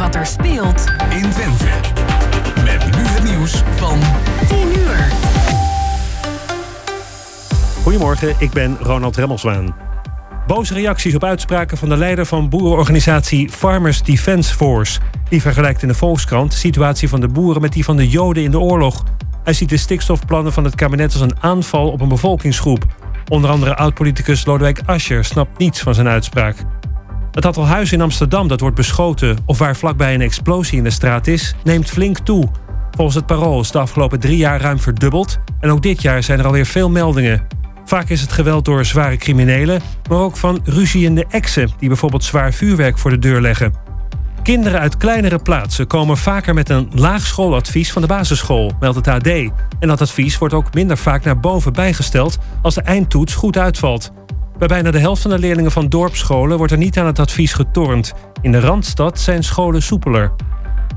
wat er speelt in Twente. Met nu het nieuws van 10 uur. Goedemorgen, ik ben Ronald Remmelswaan. Boze reacties op uitspraken van de leider van boerenorganisatie Farmers Defence Force. Die vergelijkt in de Volkskrant de situatie van de boeren met die van de Joden in de oorlog. Hij ziet de stikstofplannen van het kabinet als een aanval op een bevolkingsgroep. Onder andere oud-politicus Lodewijk Asscher snapt niets van zijn uitspraak. Het aantal huizen in Amsterdam dat wordt beschoten of waar vlakbij een explosie in de straat is, neemt flink toe. Volgens het Parool is de afgelopen drie jaar ruim verdubbeld en ook dit jaar zijn er alweer veel meldingen. Vaak is het geweld door zware criminelen, maar ook van ruziende exen die bijvoorbeeld zwaar vuurwerk voor de deur leggen. Kinderen uit kleinere plaatsen komen vaker met een laag schooladvies van de basisschool, meldt het AD. En dat advies wordt ook minder vaak naar boven bijgesteld als de eindtoets goed uitvalt. Bij bijna de helft van de leerlingen van dorpsscholen wordt er niet aan het advies getornd. In de Randstad zijn scholen soepeler.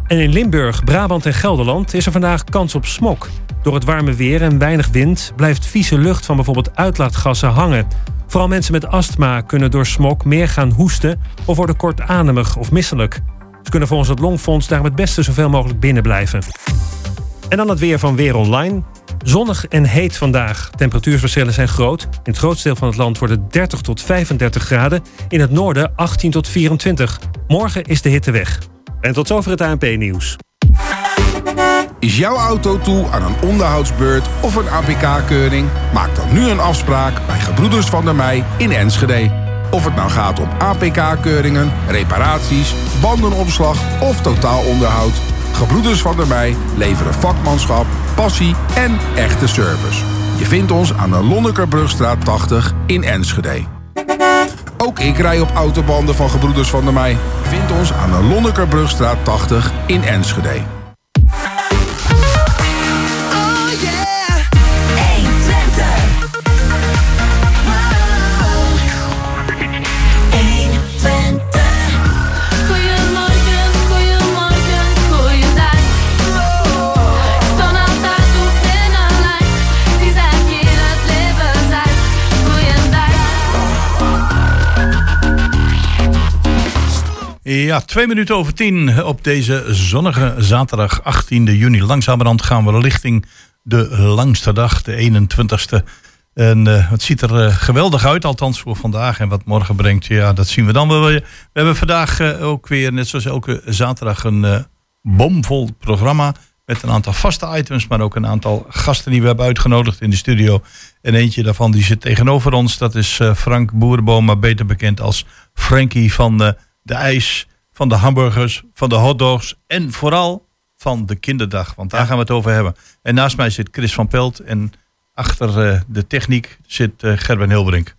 En in Limburg, Brabant en Gelderland is er vandaag kans op smok. Door het warme weer en weinig wind blijft vieze lucht van bijvoorbeeld uitlaatgassen hangen. Vooral mensen met astma kunnen door smok meer gaan hoesten of worden kortademig of misselijk. Ze kunnen volgens het Longfonds daarom het beste zoveel mogelijk binnen blijven. En dan het weer van Weer Online. Zonnig en heet vandaag. Temperatuurverschillen zijn groot. In het grootste deel van het land wordt het 30 tot 35 graden. In het noorden 18 tot 24. Morgen is de hitte weg. En tot zover het ANP-nieuws. Is jouw auto toe aan een onderhoudsbeurt of een APK-keuring? Maak dan nu een afspraak bij Gebroeders van der Mei in Enschede. Of het nou gaat om APK-keuringen, reparaties, bandenopslag of totaalonderhoud... Gebroeders van der Mei leveren vakmanschap, passie en echte service. Je vindt ons aan de Lonnekerbrugstraat 80 in Enschede. Ook ik rij op autobanden van Gebroeders van der Mei. Je vindt ons aan de Lonnekerbrugstraat 80 in Enschede. Ja, twee minuten over tien op deze zonnige zaterdag 18 juni. Langzamerhand gaan we richting de langste dag, de 21ste. En eh, het ziet er eh, geweldig uit, althans voor vandaag. En wat morgen brengt, ja, dat zien we dan wel. We hebben vandaag eh, ook weer, net zoals elke zaterdag, een bomvol programma. Met een aantal vaste items, maar ook een aantal gasten die we hebben uitgenodigd in de studio. En eentje daarvan die zit tegenover ons. Dat is Frank Boerenboom, maar beter bekend als Frankie van de, ijs, van de hamburgers, van de hotdogs. En vooral van de kinderdag, want daar gaan we het over hebben. En naast mij zit Chris van Pelt en achter eh, de techniek zit eh, Gerben Hilbrink.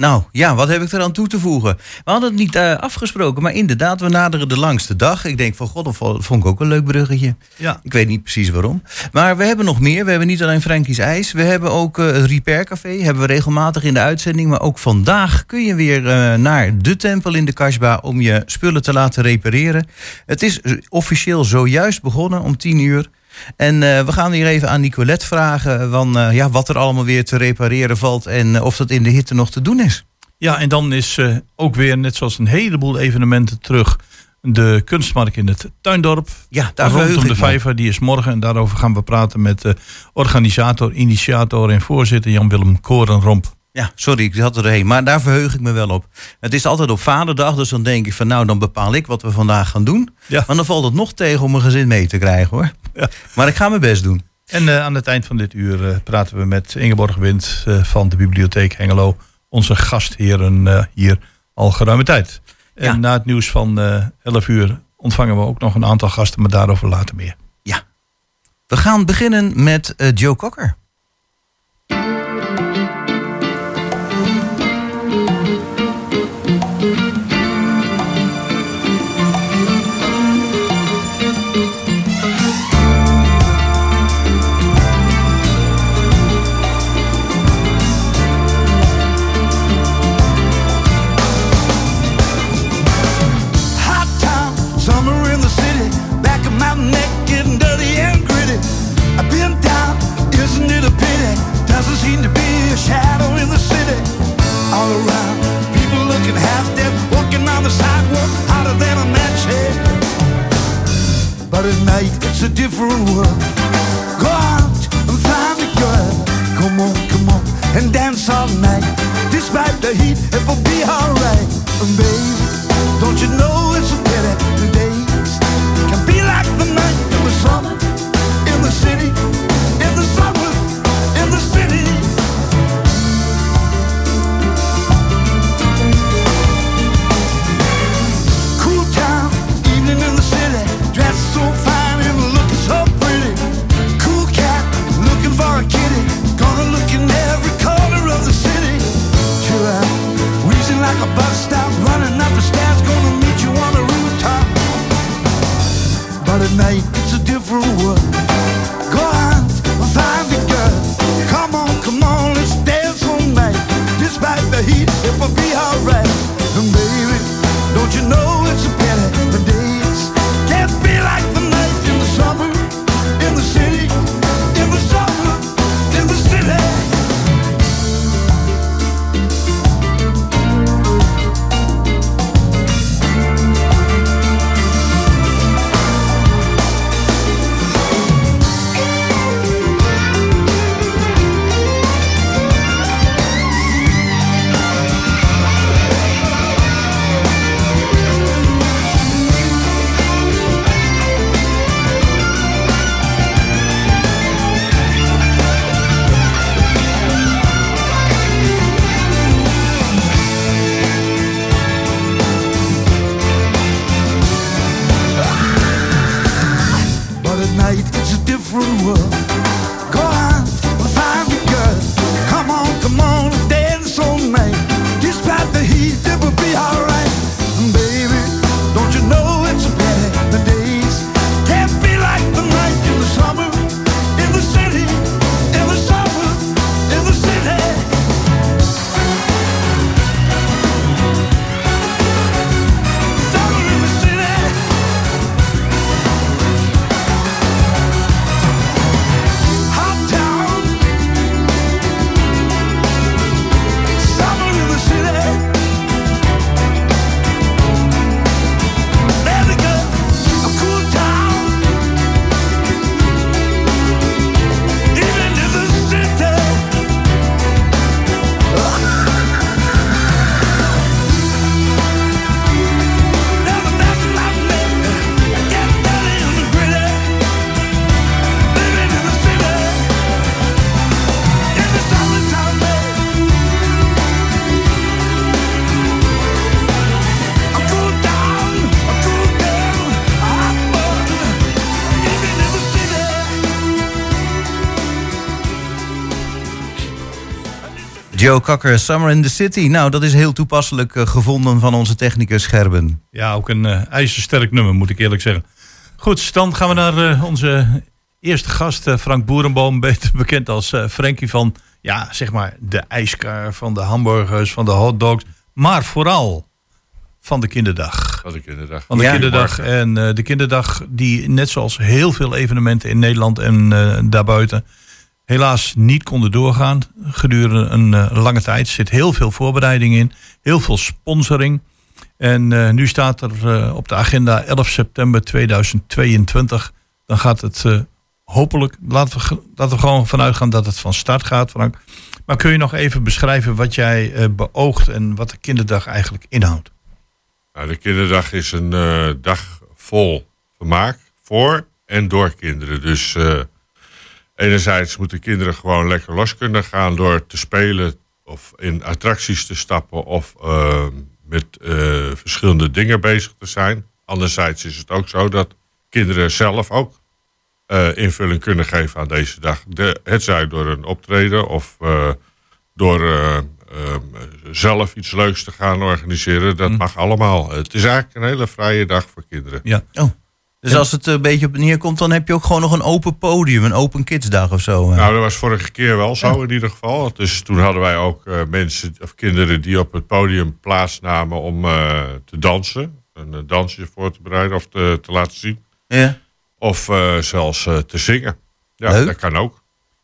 Nou ja, wat heb ik eraan toe te voegen? We hadden het niet eh, afgesproken, maar inderdaad, we naderen de langste dag. Ik denk van god, dat vo- vond ik ook een leuk bruggetje. Ja. Ik weet niet precies waarom. Maar we hebben nog meer. We hebben niet alleen Frankie's IJs. We hebben ook eh, het Repair Café. Hebben we regelmatig in de uitzending. Maar ook vandaag kun je weer eh, naar de tempel in de Kasbah om je spullen te laten repareren. Het is officieel zojuist begonnen om 10 uur. En eh, we gaan hier even aan Nicolette vragen van, eh, ja, wat er allemaal weer te repareren valt en eh, of dat in de hitte nog te doen is. Ja, en dan is ook weer, net zoals een heleboel evenementen terug, de kunstmarkt in het Tuindorp. Ja, daar Rondom de vijver, die is morgen. En daarover gaan we praten met organisator, initiator en voorzitter Jan-Willem Korenromp. Ja, sorry, ik zat er doorheen. Maar daar verheug ik me wel op. Het is altijd op vaderdag, dus dan denk ik van nou, dan bepaal ik wat we vandaag gaan doen. Ja. Maar dan valt het nog tegen om mijn gezin mee te krijgen hoor. Ja. Maar ik ga mijn best doen. En eh, aan het eind van dit uur eh, praten we met Ingeborg Wind eh, van de Bibliotheek Hengelo. Onze gastheren hier al geruime tijd. En Ja. na het nieuws van eh 11 uur ontvangen we ook nog een aantal gasten, maar daarover later meer. Ja. We gaan beginnen met Joe Cocker. and half dead, walking on the sidewalk, hotter than a match head. But at night, it's a different world. Go out and find a girl. Come on, come on, and dance all night. Despite the heat, it will be alright. And baby, don't you know it's a pity the days can be like the night in the summer in the city. Joe Cocker, Summer in the City. Nou, dat is heel toepasselijk eh, gevonden van onze technicus Gerben. Ja, ook een eh, ijzersterk nummer, moet ik eerlijk zeggen. Goed, dan gaan we naar eh, onze eerste gast, Frank Boerenboom. Beter bekend als eh Frankie van, ja, zeg maar, de ijskar, van de hamburgers, van de hotdogs. Maar vooral van de kinderdag. Wat ik inderdaad. Van de Ja. kinderdag. En eh, de kinderdag die net zoals heel veel evenementen in Nederland en eh, daarbuiten... helaas niet konden doorgaan gedurende een eh, lange tijd. Er zit heel veel voorbereiding in. Heel veel sponsoring. En eh, nu staat er eh, op de agenda 11 september 2022. Dan gaat het hopelijk... Laten we, laten we gewoon vanuit gaan dat het van start gaat, Frank. Maar kun je nog even beschrijven wat jij beoogt... en wat de kinderdag eigenlijk inhoudt? Nou, de kinderdag is een dag vol vermaak voor en door kinderen. Dus enerzijds moeten kinderen gewoon lekker los kunnen gaan door te spelen of in attracties te stappen of eh, met eh, verschillende dingen bezig te zijn. Anderzijds is het ook zo dat kinderen zelf ook eh, invulling kunnen geven aan deze dag. De, het zij door een optreden of eh, door eh, ehm, zelf iets leuks te gaan organiseren. Dat mag allemaal. Het is eigenlijk een hele vrije dag voor kinderen. Ja. Dus als het een beetje op neerkomt, dan heb je ook gewoon nog een open podium, een open kidsdag of zo. eh. Nou, dat was vorige keer wel zo in ieder geval. Dus toen hadden wij ook eh, mensen of kinderen die op het podium plaatsnamen om eh, te dansen. Een dansje voor te bereiden of te, te laten zien. ja. Of eh, zelfs eh, te zingen. Ja, Leuk. dat kan ook.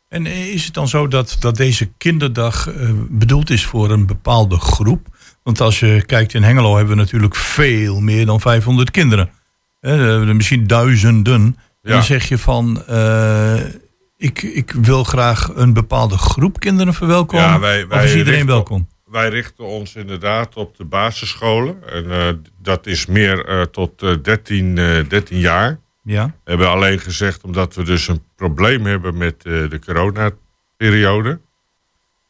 En is het dan zo dat, dat deze kinderdag bedoeld is voor een bepaalde groep? Want als je kijkt in Hengelo hebben we natuurlijk veel meer dan 500 kinderen. Misschien duizenden. En Ja. dan zeg je van, eh, ik, ik wil graag een bepaalde groep kinderen verwelkomen. Ja, wij- of wij is iedereen richten- welkom? Wij richten ons inderdaad op de basisscholen. En eh, dat is meer eh, tot eh, 13, eh, 13 jaar. Ja. We hebben alleen gezegd, omdat we dus een probleem hebben met de coronaperiode,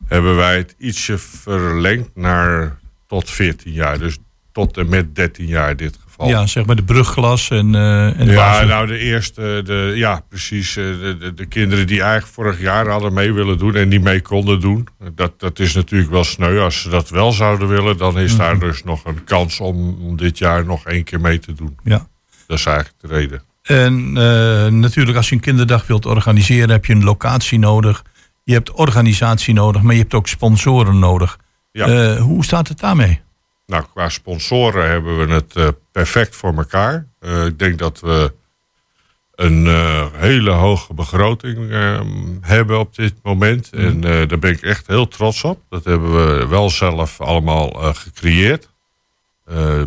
hebben wij het ietsje verlengd naar tot 14 jaar. Dus tot en met 13 jaar dit geval. ja, zeg maar de brugglas en, eh en de Ja, basis. nou de eerste, de, ja precies, eh, de, de, de kinderen die eigenlijk vorig jaar hadden mee willen doen en niet mee konden doen. Dat, dat is natuurlijk wel sneu. Als ze dat wel zouden willen, dan is daar dus nog een kans om, om dit jaar nog één keer mee te doen. Ja. Dat is eigenlijk de reden. En eh, natuurlijk, als je een kinderdag wilt organiseren, heb je een locatie nodig. Je hebt organisatie nodig, maar je hebt ook sponsoren nodig. Ja. Hoe staat het daarmee? Nou, qua sponsoren hebben we het eh, perfect voor elkaar. Eh, ik denk dat we een eh, hele hoge begroting eh, hebben op dit moment. En eh, daar ben ik echt heel trots op. Dat hebben we wel zelf allemaal gecreëerd.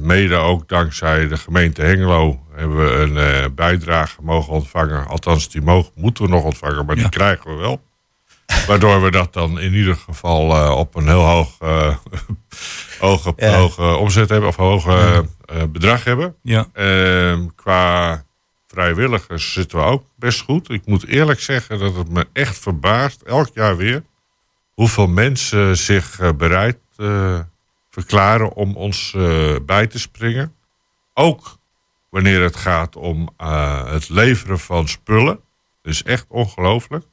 Mede ook dankzij de gemeente Hengelo hebben we een bijdrage mogen ontvangen. Althans, die mogen, moeten we nog ontvangen, maar Ja. die krijgen we wel. Waardoor we dat dan in ieder geval eh, op een heel hoog, eh, hoge, Ja. hoge omzet hebben, of hoge eh, bedrag hebben. Ja. Ehm, qua vrijwilligers zitten we ook best goed. Ik moet eerlijk zeggen dat het me echt verbaast, elk jaar weer, hoeveel mensen zich eh, bereid eh, verklaren om ons eh, bij te springen. Ook wanneer het gaat om eh, het leveren van spullen. Dat is echt ongelooflijk.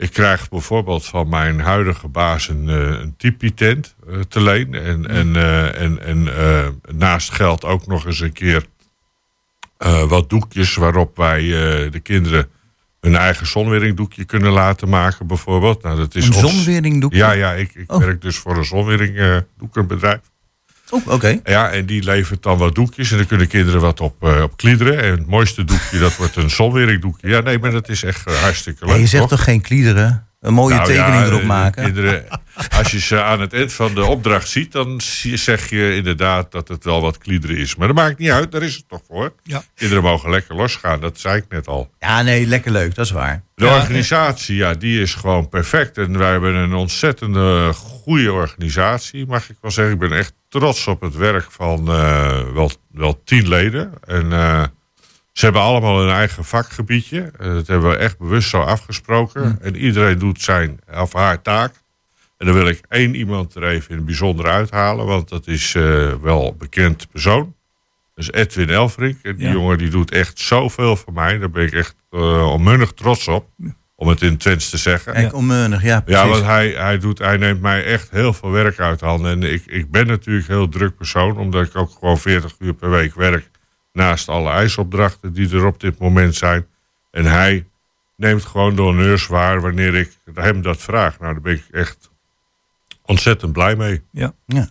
Ik krijg bijvoorbeeld van mijn huidige baas een, eh, een tipi-tent eh, te leen. En, en, eh, en, en eh, naast geld ook nog eens een keer wat doekjes waarop wij de kinderen hun eigen zonweringdoekje kunnen laten maken, bijvoorbeeld. Nou, dat is Een zonweringdoekje? Ja, ja ik, ik Oh. werk dus voor een zonweringdoekenbedrijf. Oh, oké. Ja, en die levert dan wat doekjes en dan kunnen kinderen wat op, eh, op kliederen. En het mooiste doekje, dat wordt een zonweringdoekje. Ja, nee, maar dat is echt eh, hartstikke leuk. Ja, je zegt toch? toch geen kliederen? Een mooie Nou tekening ja, erop de maken? Kinderen, als je ze aan het eind van de opdracht ziet, dan zeg je inderdaad dat het wel wat kliederen is. Maar dat maakt niet uit, daar is het toch voor. Ja. Kinderen mogen lekker losgaan, dat zei ik net al. Ja, nee, lekker leuk, dat is waar. De organisatie, ja, die is gewoon perfect. En wij hebben een ontzettende goede organisatie, mag ik wel zeggen. Ik ben echt trots op het werk van eh, wel, wel tien leden. En eh, ze hebben allemaal hun eigen vakgebiedje. Eh, dat hebben we echt bewust zo afgesproken. En iedereen doet zijn of haar taak. En dan wil ik één iemand er even in het bijzonder uithalen, want dat is eh, wel een bekend persoon. Dat is Edwin Elfrink. En die Ja. jongen die doet echt zoveel voor mij. Daar ben ik echt uh, onmunnig trots op. Om het in Twents te zeggen. Kijk, onmeunig, ja, precies. Ja, want hij, hij, doet, hij neemt mij echt heel veel werk uit handen. En ik, ik ben natuurlijk een heel druk persoon, omdat ik ook gewoon 40 uur per week werk. Naast alle eisopdrachten die er op dit moment zijn. En hij neemt gewoon de honneurs waar wanneer ik hem dat vraag. Nou, daar ben ik echt ontzettend blij mee. Ja. Ja.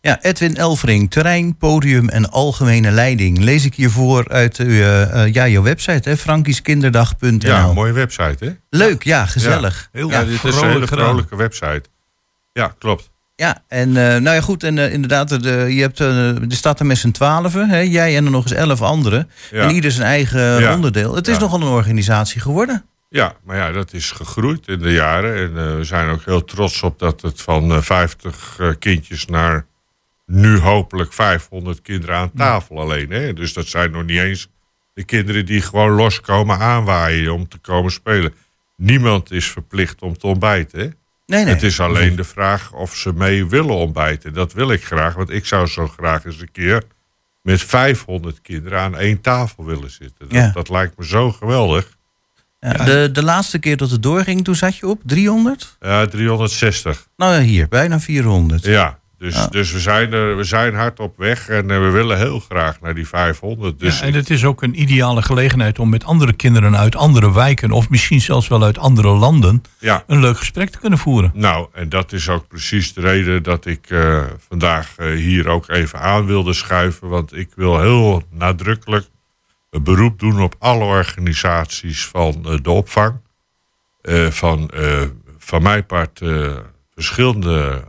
ja, Edwin Elfring, terrein, podium en algemene leiding. Lees ik hiervoor uit uw, eh, eh, ja, jouw website, hè, frankieskinderdag.nl. Ja, een mooie website, hè? Leuk, ja, gezellig. Heel Ja, ja, dit is een gedaan. vrolijke website. Ja, klopt. Ja, en eh, nou ja, goed, en eh, inderdaad, de, je hebt, eh, er staat er met z'n twaalfen, hè, jij en er nog eens elf anderen. Ja. En ieder zijn eigen Ja. onderdeel. Het is Ja. nogal een organisatie geworden. Ja, maar ja, dat is gegroeid in de jaren. En we zijn ook heel trots op dat het van eh, 50 eh, kindjes naar nu hopelijk 500 kinderen aan tafel alleen. Hè? Dus dat zijn nog niet eens de kinderen die gewoon loskomen aanwaaien om te komen spelen. Niemand is verplicht om te ontbijten. Hè? Nee, nee. Het is alleen de vraag of ze mee willen ontbijten. Dat wil ik graag, want ik zou zo graag eens een keer met 500 kinderen aan één tafel willen zitten. Dat, Ja. dat lijkt me zo geweldig. Ja, de, de laatste keer dat het doorging, toen zat je op 300? Ja, 360. Nou ja, hier, bijna 400. Ja, dus, Ja. dus we, zijn er, we zijn hard op weg en eh, we willen heel graag naar die 500. Dus Ja, en het is ook een ideale gelegenheid om met andere kinderen uit andere wijken, of misschien zelfs wel uit andere landen, ja, een leuk gesprek te kunnen voeren. nou, en dat is ook precies de reden dat ik eh, vandaag eh, hier ook even aan wilde schuiven. Want ik wil heel nadrukkelijk een beroep doen op alle organisaties van de opvang. Eh, van, eh, van mijn part eh, verschillende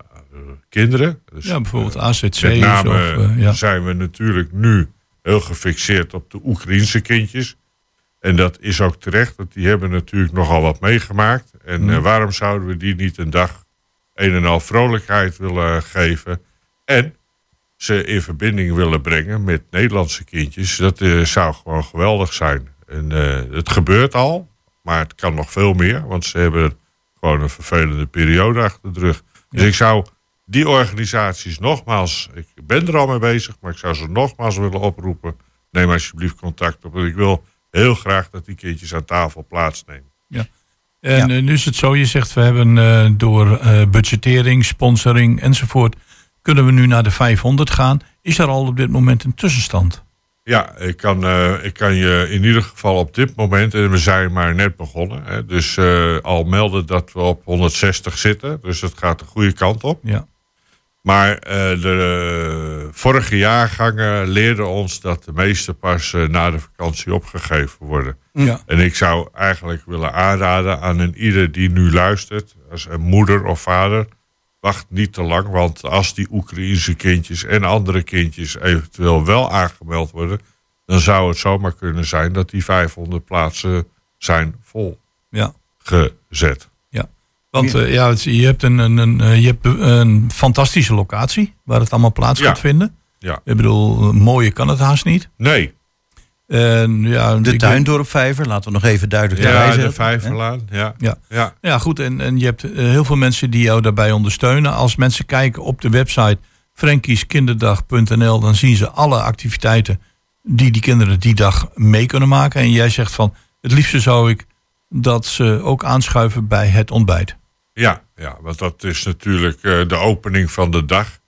kinderen. Dus, Ja, bijvoorbeeld eh, AZC's. Met name of, eh, ja. zijn we natuurlijk nu heel gefixeerd op de Oekraïense kindjes. En dat is ook terecht, want die hebben natuurlijk nogal wat meegemaakt. En eh, waarom zouden we die niet een dag een en al vrolijkheid willen geven? En ze in verbinding willen brengen met Nederlandse kindjes. Dat zou gewoon geweldig zijn. En het gebeurt al, maar het kan nog veel meer. Want ze hebben gewoon een vervelende periode achter de rug. Dus ik zou die organisaties nogmaals... Ik ben er al mee bezig, maar ik zou ze nogmaals willen oproepen. Neem alsjeblieft contact op. Want ik wil heel graag dat die kindjes aan tafel plaatsnemen. En eh, nu is het zo, je zegt we hebben eh, door eh, budgettering, sponsoring enzovoort, kunnen we nu naar de 500 gaan. Is er al op dit moment een tussenstand? Ja, ik kan, eh, ik kan je in ieder geval op dit moment, en we zijn maar net begonnen, hè, dus eh, al melden dat we op 160 zitten. Dus dat gaat de goede kant op. Ja. Maar eh, de vorige jaargangen leerden ons dat de meeste pas eh, na de vakantie opgegeven worden. Ja. En ik zou eigenlijk willen aanraden aan een ieder die nu luistert, als een moeder of vader, wacht niet te lang. Want als die Oekraïense kindjes en andere kindjes eventueel wel aangemeld worden, dan zou het zomaar kunnen zijn dat die 500 plaatsen zijn Ja. volgezet. Ja. Want eh, ja, het- je hebt, een, een, een, eh, je hebt een fantastische locatie waar het allemaal plaats Ja. gaat vinden. Ja. Ik bedoel, mooier kan het haast niet. Nee, En, ja, De Tuindorpvijver, laten we nog even duidelijk ja, zetten. de Vijverlaan. Ja. Ja. Ja. Ja, goed. En, en je hebt eh, heel veel mensen die jou daarbij ondersteunen. Als mensen kijken op de website frankieskinderdag.nl, dan zien ze alle activiteiten die die kinderen die dag mee kunnen maken. En jij zegt van, het liefste zou ik dat ze ook aanschuiven bij het ontbijt. Ja, ja, want dat is natuurlijk eh, de opening van de dag.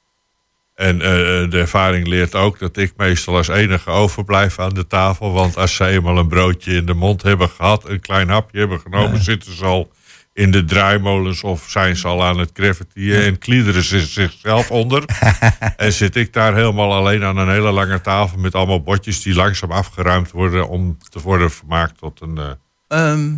En eh, de ervaring leert ook dat ik meestal als enige overblijf aan de tafel. Want als ze eenmaal een broodje in de mond hebben gehad, een klein hapje hebben genomen, zitten ze al in de draaimolens of zijn ze al aan het graffitiën en kliederen ze zichzelf onder. en zit ik daar helemaal alleen aan een hele lange tafel met allemaal bordjes die langzaam afgeruimd worden om te worden vermaakt tot een... eh, Ehm,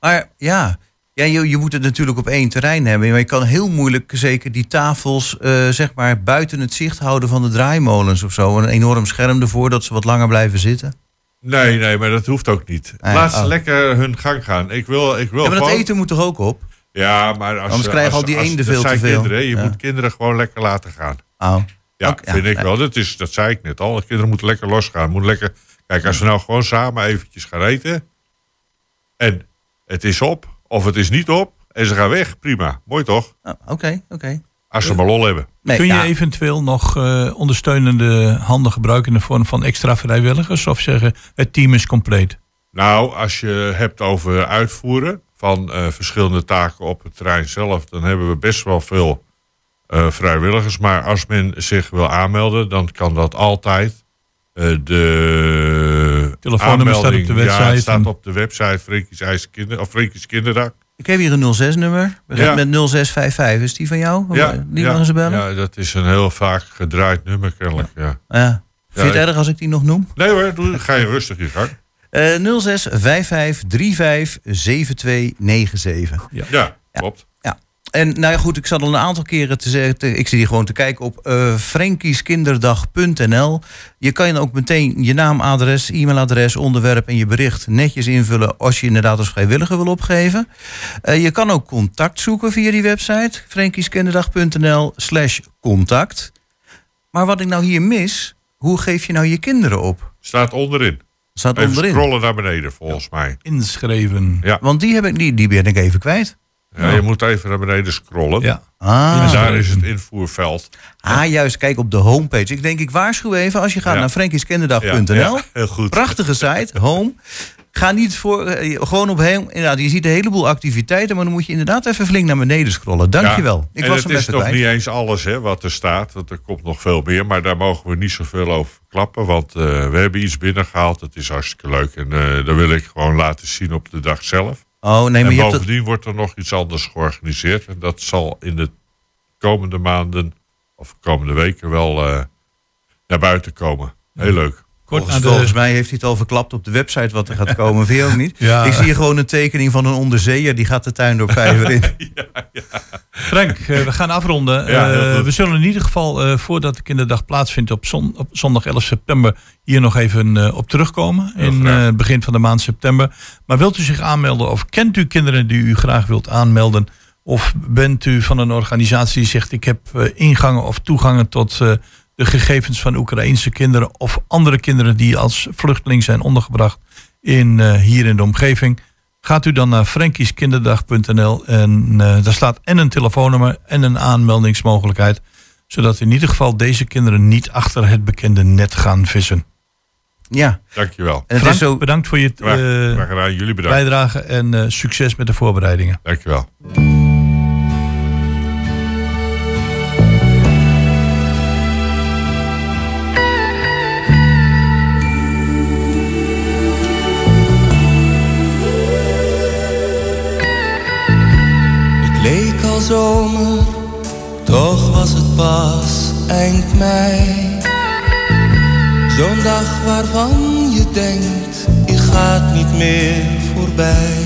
maar ja, ja je, je moet het natuurlijk op één terrein hebben. Maar je kan heel moeilijk zeker die tafels eh, zeg maar buiten het zicht houden van de draaimolens of zo. Een enorm scherm ervoor dat ze wat langer blijven zitten. Nee, nee, maar dat hoeft ook niet. Laat ze oh. lekker hun gang gaan. Ik wil, ik wil Ja, maar dat gewoon- eten moet toch ook op? Ja, maar als, Anders krijgen al die eenden veel te veel. Kinderen, je Ja. moet kinderen gewoon lekker laten gaan. Oh. Ja, Ook- ja, vind ik nee. wel. Dat, is, dat zei ik net al. Kinderen moeten lekker losgaan. Moeten lekker... Kijk, als we nou gewoon samen eventjes gaan eten... en het is op, of het is niet op... en ze gaan weg, prima. Mooi toch? Oh, Oké, oké. Als ze maar lol hebben. Nee, Kun je ja, eventueel nog eh, ondersteunende handen gebruiken in de vorm van extra vrijwilligers? Of zeggen het team is compleet? Nou, als je hebt over uitvoeren van eh, verschillende taken op het terrein zelf... dan hebben we best wel veel eh, vrijwilligers. Maar als men zich wil aanmelden, dan kan dat altijd. Eh, de Telefoonnummer staat op de Ja, website het staat op de website Frenkies IJs Kinder, of Frenkies Kinderdag. Ik heb hier een 06-nummer. Begint Ja. met 0655. Is die van jou? die mogen ze bellen? Ja. ja, dat is een heel vaak gedraaid nummer kennelijk. Ja. Vind je het Ja, ik- erg als ik die nog noem? Nee hoor, doe, ga je rustig in gang. Eh 0655 35 7297. Ja, klopt. En nou ja, goed, ik zat al een aantal keren te zeggen. te- ik zit hier gewoon te kijken op eh frankieskinderdag.nl. Je kan ook meteen je naam, adres, e-mailadres, onderwerp en je bericht netjes invullen als je inderdaad als vrijwilliger wil opgeven. Eh, je kan ook contact zoeken via die website frankieskinderdag.nl slash contact. Maar wat ik nou hier mis, hoe geef je nou je kinderen op? Staat onderin. Staat Even onderin. scrollen naar beneden volgens mij. Inschreven. Ja. Want die, heb ik, die, die ben ik even kwijt. Ja, je moet even naar beneden scrollen. Ja. Ah. En daar is het invoerveld. Ah, juist, kijk op de homepage. Ik denk, ik waarschuw even als je gaat naar. Ja, ja, heel goed. Prachtige site, home. Ga niet voor, eh, gewoon op heen. Inderdaad, je ziet een heleboel activiteiten, maar dan moet je inderdaad even flink naar beneden scrollen. Dankjewel. Ja. Ik en was het is nog niet eens alles hè, wat er staat, want er komt nog veel meer. Maar daar mogen we niet zoveel over klappen, want eh, we hebben iets binnengehaald. Dat is hartstikke leuk en eh dat wil ik gewoon laten zien op de dag zelf. Oh, nee, maar en bovendien wordt er nog iets anders georganiseerd. En dat zal in de komende maanden of komende weken wel eh, naar buiten komen. Heel leuk. Kort Volgens, na de- volgens mij heeft hij het al verklapt op de website wat er gaat komen. Vind je ook niet? Ja. Ik zie hier gewoon een tekening van een onderzeeër. Die gaat de tuin door vijver in. Frank, eh, we gaan afronden. Ja, Eh, we zullen in ieder geval, eh, voordat de kinderdag plaatsvindt op, zon, op zondag 11 september, hier nog even op terugkomen. In het begin van de maand september. Maar wilt u zich aanmelden of kent u kinderen die u graag wilt aanmelden? Of bent u van een organisatie die zegt ik heb ingangen of toegangen tot de gegevens van Oekraïnse kinderen of andere kinderen die als vluchteling zijn ondergebracht in, eh, hier in de omgeving? Gaat u dan naar frankieskinderdag.nl en eh, daar staat en een telefoonnummer en een aanmeldingsmogelijkheid. Zodat in ieder geval deze kinderen niet achter het bekende net gaan vissen. Ja, Dankjewel. en het Frank, is zo. bedankt voor je gedaan. Jullie bedankt. bijdrage en eh, succes met de voorbereidingen. Dankjewel. Toch was het pas eind mei. Zo'n dag waarvan je denkt, die gaat niet meer voorbij.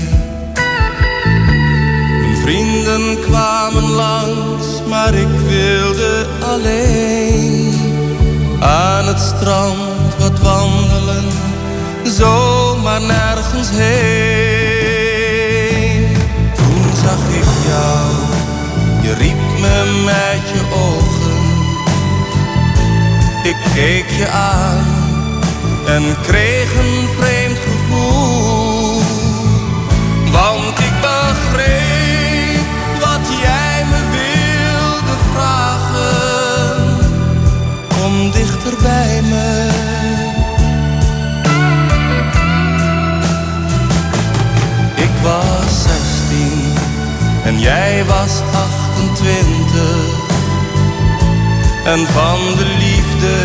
Mijn vrienden kwamen langs, maar ik wilde alleen aan het strand wat wandelen, zomaar nergens heen. Toen zag ik jou, je riep me met je ogen. Ik keek je aan en kreeg een En van de liefde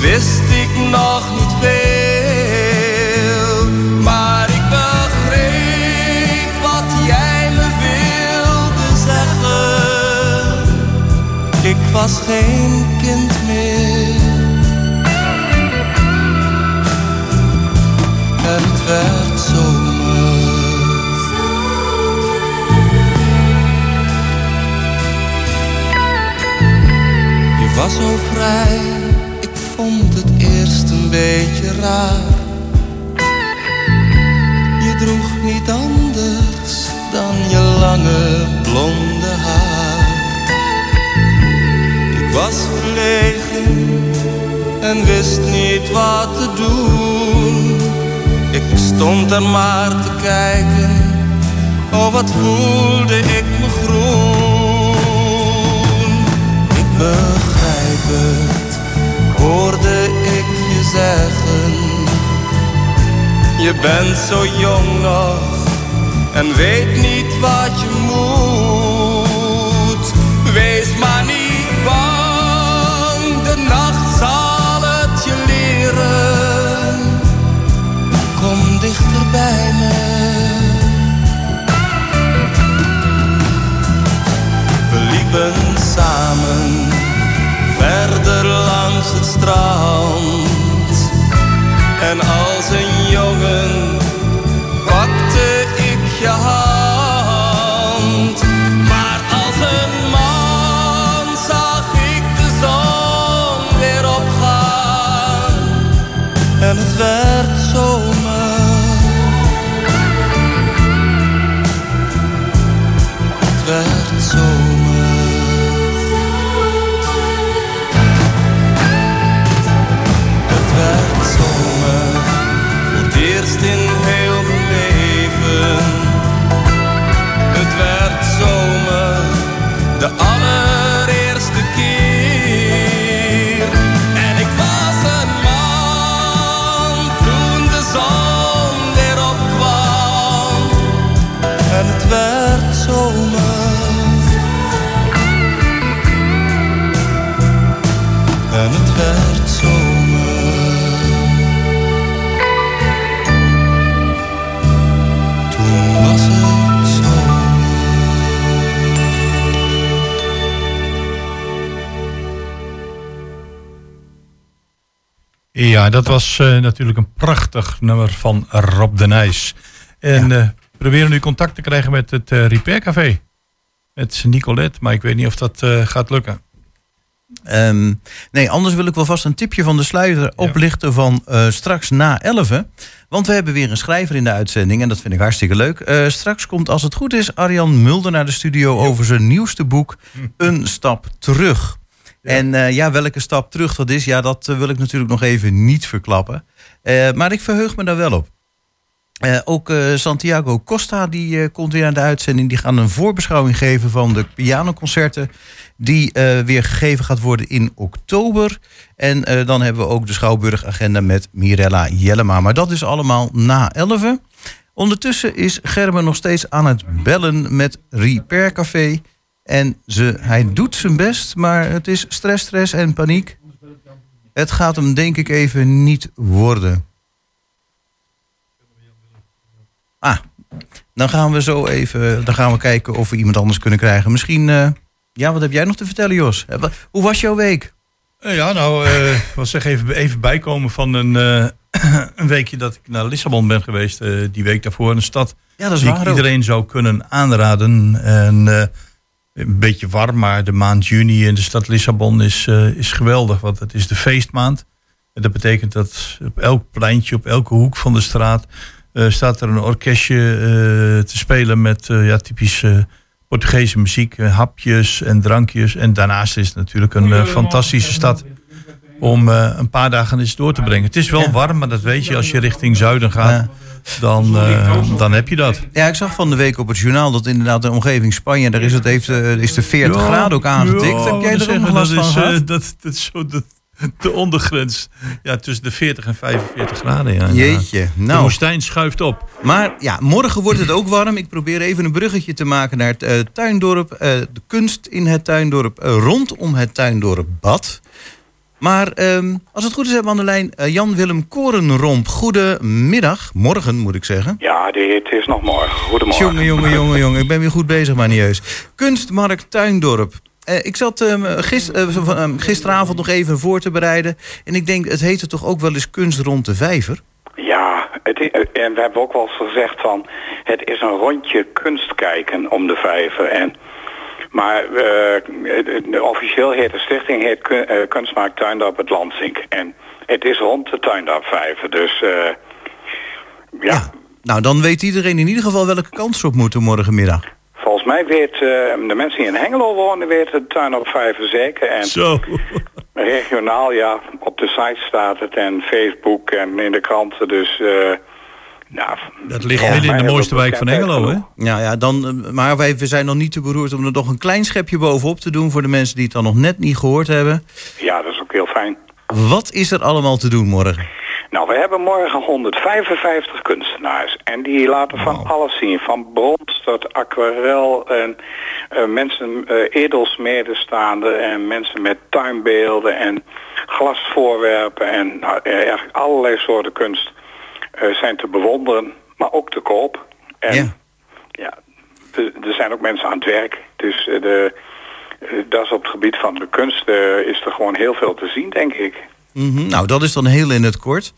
wist ik nog niet veel. Maar ik begreep wat jij me wilde zeggen. Ik was geen kind meer. Het was zo vrij, ik vond het eerst een beetje raar. Je droeg niet anders dan je lange blonde haar. Ik was verlegen en wist niet wat te doen. Ik stond er maar te kijken, oh wat voelde ik me groen. Ik begrijp het, hoorde ik je zeggen. Je bent zo jong nog en weet niet wat je moet. Ja, dat was eh, natuurlijk een prachtig nummer van Rob de Nijs. En ja. we proberen nu contact te krijgen met het uh, Repair Café. Met Nicolette, maar ik weet niet of dat gaat lukken. Ehm, nee, anders wil ik wel vast een tipje van de sluiter oplichten van eh, straks na 11. Want we hebben weer een schrijver in de uitzending en dat vind ik hartstikke leuk. Eh, straks komt, als het goed is, Arjan Mulder naar de studio over zijn nieuwste boek, Een Stap Terug. En eh, ja, welke stap terug dat is, ja, dat wil ik natuurlijk nog even niet verklappen. Maar ik verheug me daar wel op. Ook Santiago Costa die, komt weer aan de uitzending. Die gaan een voorbeschouwing geven van de pianoconcerten. Die eh, weer gegeven gaat worden in oktober. En eh, dan hebben we ook de Schouwburg-agenda met Mirella Jellema. Maar dat is allemaal na 11. Ondertussen is Gerben nog steeds aan het bellen met Repair Café. En ze, hij doet zijn best, maar het is stress, stress en paniek. Het gaat hem denk ik even niet worden. Ah, dan gaan we zo even dan gaan we kijken of we iemand anders kunnen krijgen. Misschien, eh, ja, wat heb jij nog te vertellen, Jos? Eh, Hoe was jouw week? Eh, ja, nou, ik was zeg even, even bijkomen van een, eh, een weekje dat ik naar Lissabon ben geweest. die week daarvoor. Een stad Ja, dat is die waar ik ook. iedereen zou kunnen aanraden. En een beetje warm, maar de maand juni in de stad Lissabon is, is geweldig. Want het is de feestmaand. En dat betekent dat op elk pleintje, op elke hoek van de straat... staat er een orkestje te spelen met ja, typisch Portugese muziek. eh, hapjes en drankjes. En daarnaast is het natuurlijk een eh, fantastische stad om eh, een paar dagen eens door te brengen. Het is wel warm, maar dat weet je als je richting zuiden gaat. Dan, eh, dan heb je dat. Ja, ik zag van de week op het journaal dat inderdaad de omgeving Spanje, daar is, het, heeft, is de 40 Ja, graden ook aangetikt. ja, heb jij er nog last dat van is, eh, gehad? dat, dat zo de, de ondergrens. Ja, tussen de 40 en 45 graden. Ja, Jeetje, De nou. woestijn schuift op. Maar ja, morgen wordt het ook warm. Ik probeer even een bruggetje te maken naar het eh, tuindorp. eh, de kunst in het tuindorp, eh, rondom het tuindorp Bad. Maar ehm, als het goed is hebben we aan de lijn Jan-Willem Korenromp. Goedemiddag, morgen moet ik zeggen. Ja, het is nog morgen. Goedemorgen. Jongen, jongen, jongen, jongen. Ik ben weer goed bezig, manieus. Kunstmarkt Tuindorp. Eh, ik zat ehm, eh, ehm, gisteravond nog even voor te bereiden. En ik denk, het heette toch ook wel eens kunst rond de vijver? Ja, het eh, en we hebben ook wel eens gezegd van... het is een rondje kunst kijken om de vijver. En, maar officieel heet de stichting heet Kun- Kunstmarkt Tuindorp het Landsink. En het is rond de Tuindorpvijver. Dus eh, ja, Nou, dan weet iedereen in ieder geval welke kant ze op moeten morgenmiddag. Volgens mij weet eh, de mensen die in Hengelo wonen... weten de Tuindorpvijver zeker. En Zo. regionaal, ja, op de site staat het en Facebook en in de kranten. Dus eh ja, Dat ligt midden in de mooiste wijk van bekendheid Engelo, hè? Ja, ja dan, eh, maar wij we zijn nog niet te beroerd om er nog een klein schepje bovenop te doen... voor de mensen die het dan nog net niet gehoord hebben. Ja, dat is ook heel fijn. Wat is er allemaal te doen morgen? Nou, we hebben morgen 155 kunstenaars. En die laten van alles zien. Van brons tot aquarel en eh, mensen, eh edelsmeden en mensen met tuinbeelden en glasvoorwerpen. En nou, eh, eigenlijk allerlei soorten kunst zijn te bewonderen, maar ook te koop. En Ja. ja, er zijn ook mensen aan het werk. Dus de, dat is op het gebied van de kunst is er gewoon heel veel te zien, denk ik. Mhm, Nou, dat is dan heel in het kort.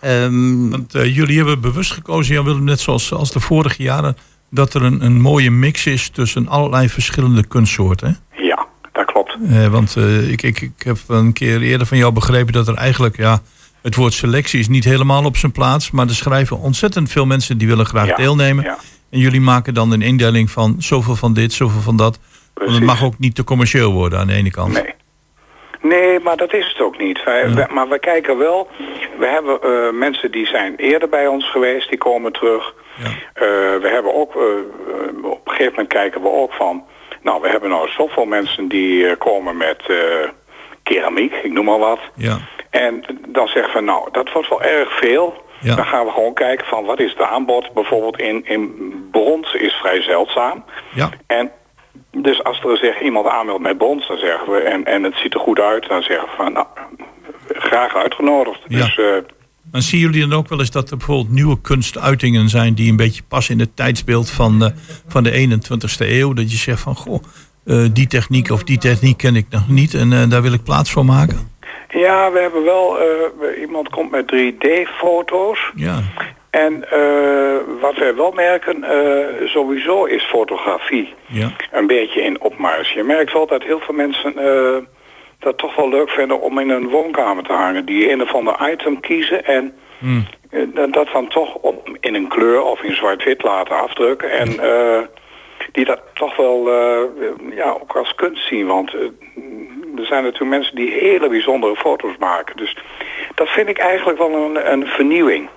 Ehm, Want eh, jullie hebben bewust gekozen, Jan Willem, net zoals als de vorige jaren... dat er een, een mooie mix is tussen allerlei verschillende kunstsoorten. hè? Ja, dat klopt. Eh, want eh, ik, ik, ik heb een keer eerder van jou begrepen dat er eigenlijk... ja, het woord selectie is niet helemaal op zijn plaats... maar er schrijven ontzettend veel mensen die willen graag Ja, deelnemen. ja. En jullie maken dan een indeling van zoveel van dit, zoveel van dat. Want het mag ook niet te commercieel worden aan de ene kant. Nee. Nee, maar dat is het ook niet. Wij, wij- maar we kijken wel, we hebben eh, mensen die zijn eerder bij ons geweest, die komen terug. Ja. Eh, we hebben ook, eh, op een gegeven moment kijken we ook van, nou we hebben nou zoveel mensen die komen met keramiek, ik noem maar wat. Ja. En dan zeggen we, nou dat wordt wel erg veel. Ja. Dan gaan we gewoon kijken van wat is het aanbod. Bijvoorbeeld in, in brons is vrij zeldzaam. Ja. En dus als er zich iemand aanmeldt met brons, dan zeggen we, en, en het ziet er goed uit, dan zeggen we van, nou, graag uitgenodigd. Ja. Dus eh, En zien jullie dan ook wel eens dat er bijvoorbeeld nieuwe kunstuitingen zijn die een beetje passen in het tijdsbeeld van, eh, van de 21ste eeuw? Dat je zegt van goh, eh, die techniek of die techniek ken ik nog niet en daar wil ik plaats voor maken. Ja, we hebben wel, eh, iemand komt met 3D-foto's. Ja. En eh, wat wij wel merken, eh, sowieso is fotografie Ja. een beetje in opmars. Je merkt wel dat heel veel mensen dat toch wel leuk vinden om in een woonkamer te hangen. Die een of ander item kiezen en Hm. eh, dat- dan toch op, in een kleur of in zwart-wit laten afdrukken. En die dat toch wel ja, ook als kunst zien. Want er zijn natuurlijk mensen die hele bijzondere foto's maken. Dus dat vind ik eigenlijk wel een, een vernieuwing.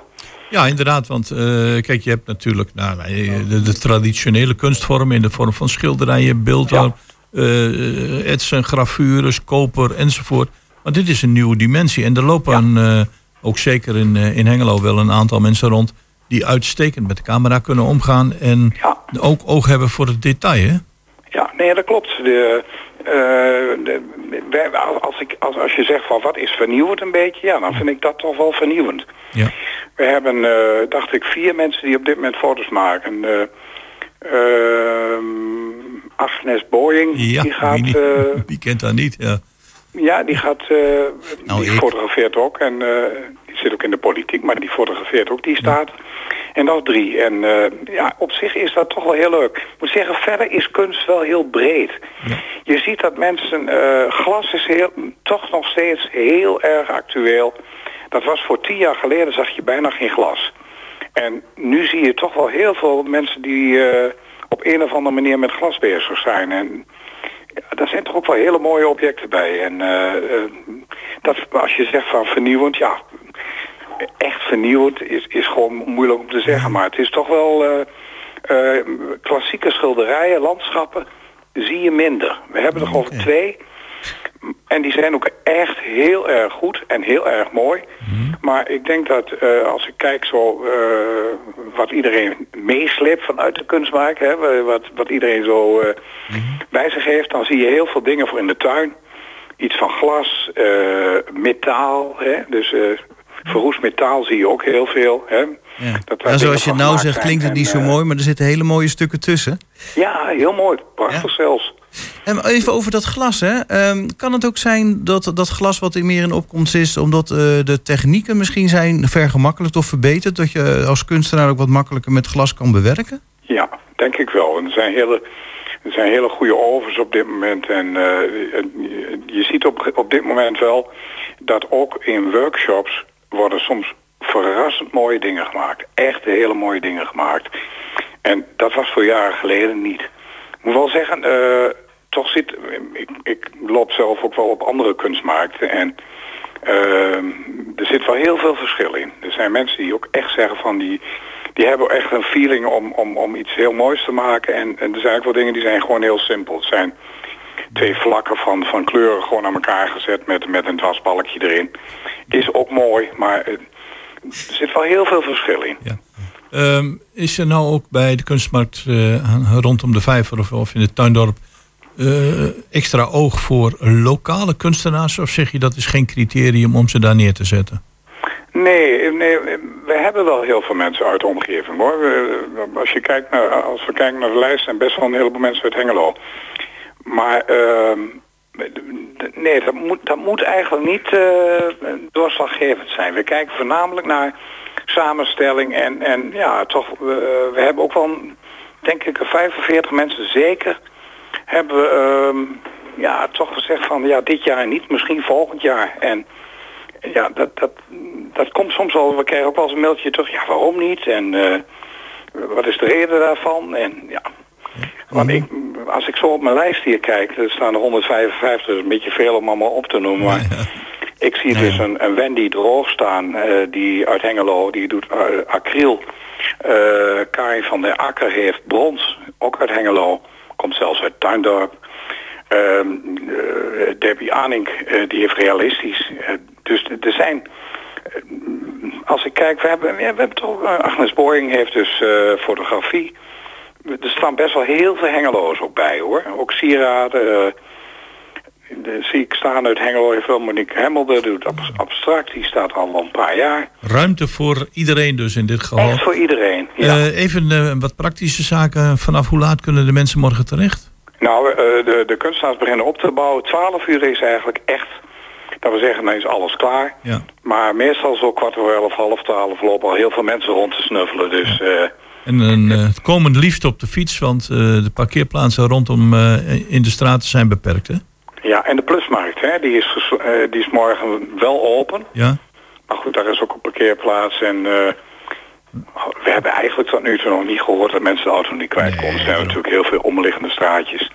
Ja, inderdaad. Want eh, kijk, je hebt natuurlijk nou, de, de traditionele kunstvormen in de vorm van schilderijen, beeldhouw, eh, etsen, gravures, koper enzovoort. Maar dit is een nieuwe dimensie. En er lopen eh, ook zeker in, eh, in Hengelo wel een aantal mensen rond die uitstekend met de camera kunnen omgaan en ook oog hebben voor het detail. Hè? Ja, nee, dat klopt. De, eh, wij- als, ik, als, als je zegt van wat is vernieuwend een beetje, ja, dan vind ik dat toch wel vernieuwend. Ja. We hebben, eh, dacht ik, vier mensen die op dit moment foto's maken. Eh, ehm, Agnes Boying, Ja, die gaat... wie, niet- eh, wie kent dat niet? Ja. Ja, die gaat, eh, Nou, die ik. fotografeert ook en eh, die zit ook in de politiek, maar die fotografeert ook, die staat. En nog drie. En eh, ja, op zich is dat toch wel heel leuk. Ik moet zeggen, verder is kunst wel heel breed. Je ziet dat mensen, glas is heel, toch nog steeds heel erg actueel. Dat was voor tien jaar geleden, zag je bijna geen glas. En nu zie je toch wel heel veel mensen die op een of andere manier met glas bezig zijn. En ja, daar zijn toch ook wel hele mooie objecten bij. En eh, eh, dat, als je zegt van vernieuwend, ja, echt vernieuwend is, is gewoon moeilijk om te zeggen. Maar het is toch wel eh, klassieke schilderijen, landschappen, zie je minder. We hebben er ik twee. En die zijn ook echt heel erg goed en heel erg mooi. Maar ik denk dat eh, als ik kijk zo eh, wat iedereen meesleept vanuit de kunstmaak, hè, wat, wat iedereen zo eh, bij zich heeft, dan zie je heel veel dingen voor in de tuin. Iets van glas, metaal, hè, dus verroest metaal zie je ook heel veel. Hè. Dat Ja, dingen zoals je nou zegt, klinkt het En, niet zo mooi, maar er zitten hele mooie stukken tussen. Ja, heel mooi. Prachtig zelfs. En even over dat glas, hè. Ehm, kan het ook zijn dat dat glas wat er meer in opkomst is... omdat eh, de technieken misschien zijn vergemakkelijkt of verbeterd... dat je als kunstenaar ook wat makkelijker met glas kan bewerken? Ja, denk ik wel. Er zijn hele, er zijn hele goede ovens op dit moment. En eh, je ziet op, op dit moment wel dat ook in workshops worden soms verrassend mooie dingen gemaakt. Echt hele mooie dingen gemaakt. En dat was voor jaren geleden niet. Ik moet wel zeggen, eh, toch zit... Ik, ik loop zelf ook wel op andere kunstmarkten en... eh, er zit wel heel veel verschil in. Er zijn mensen die ook echt zeggen van die, die hebben echt een feeling om, om, om iets heel moois te maken. En, en er zijn ook wel dingen die zijn gewoon heel simpel. Het zijn twee vlakken van, van kleuren gewoon aan elkaar gezet met, met een dwarsbalkje erin. Is ook mooi, maar eh, er zit wel heel veel verschil in. Ehm, is er nou ook bij de kunstmarkt eh, rondom de Vijver of, in het Tuindorp eh, extra oog voor lokale kunstenaars? Of zeg je dat is geen criterium om ze daar neer te zetten? Nee, nee, we hebben wel heel veel mensen uit de omgeving hoor. Als, je kijkt naar, als we kijken naar de lijst zijn best wel een heleboel mensen uit Hengelo. Maar d- nee, dat moet, eigenlijk niet eh, doorslaggevend zijn. We kijken voornamelijk naar samenstelling en, en ja, toch, we, we hebben ook wel, denk ik, 45 mensen zeker hebben we ehm, ja, toch gezegd van ja, dit jaar niet, misschien volgend jaar. En ja, dat, dat, dat komt soms wel. We krijgen ook wel eens een mailtje terug. Ja, waarom niet? En eh, wat is de reden daarvan? En ja, want ik, als ik zo op mijn lijst hier kijk, er staan er 155, dat is een beetje veel om allemaal op te noemen. Maar ik zie dus een, een Wendy Droog staan, eh, die uit Hengelo, die doet eh, acryl. Eh Karin van der Akker heeft brons, ook uit Hengelo. Komt zelfs uit Tuindorp. Ehm, eh, Debbie Anink, die heeft realistisch. Dus er zijn... als ik kijk, we hebben, we hebben toch... Agnes Boring heeft dus fotografie. Er staan best wel heel veel Hengelo's ook bij, hoor. Ook sieraden. De, zie ik staan uit Hengelo. Heeft wel Monique Hemmelde, doet ab- abstract. Die staat al een paar jaar. Ruimte voor iedereen dus in dit geval. Echt voor iedereen. Eh, even eh, wat praktische zaken. Vanaf hoe laat kunnen de mensen morgen terecht? Nou, eh, de, de kunstenaars beginnen op te bouwen. 12 uur is eigenlijk echt Dat we zeggen, dan is alles klaar. Ja. Maar meestal zo kwart over elf, half twaalf lopen al heel veel mensen rond te snuffelen. Dus En een, eh, het komen liefst op de fiets, want de parkeerplaatsen rondom in de straten zijn beperkt. Hè? Ja, en de plusmarkt, hè, die, is eh, die is morgen wel open. Ja? Maar goed, daar is ook een parkeerplaats en... eh, we hebben eigenlijk tot nu toe nog niet gehoord dat mensen de auto niet kwijtkomen. er zijn natuurlijk heel veel omliggende straatjes.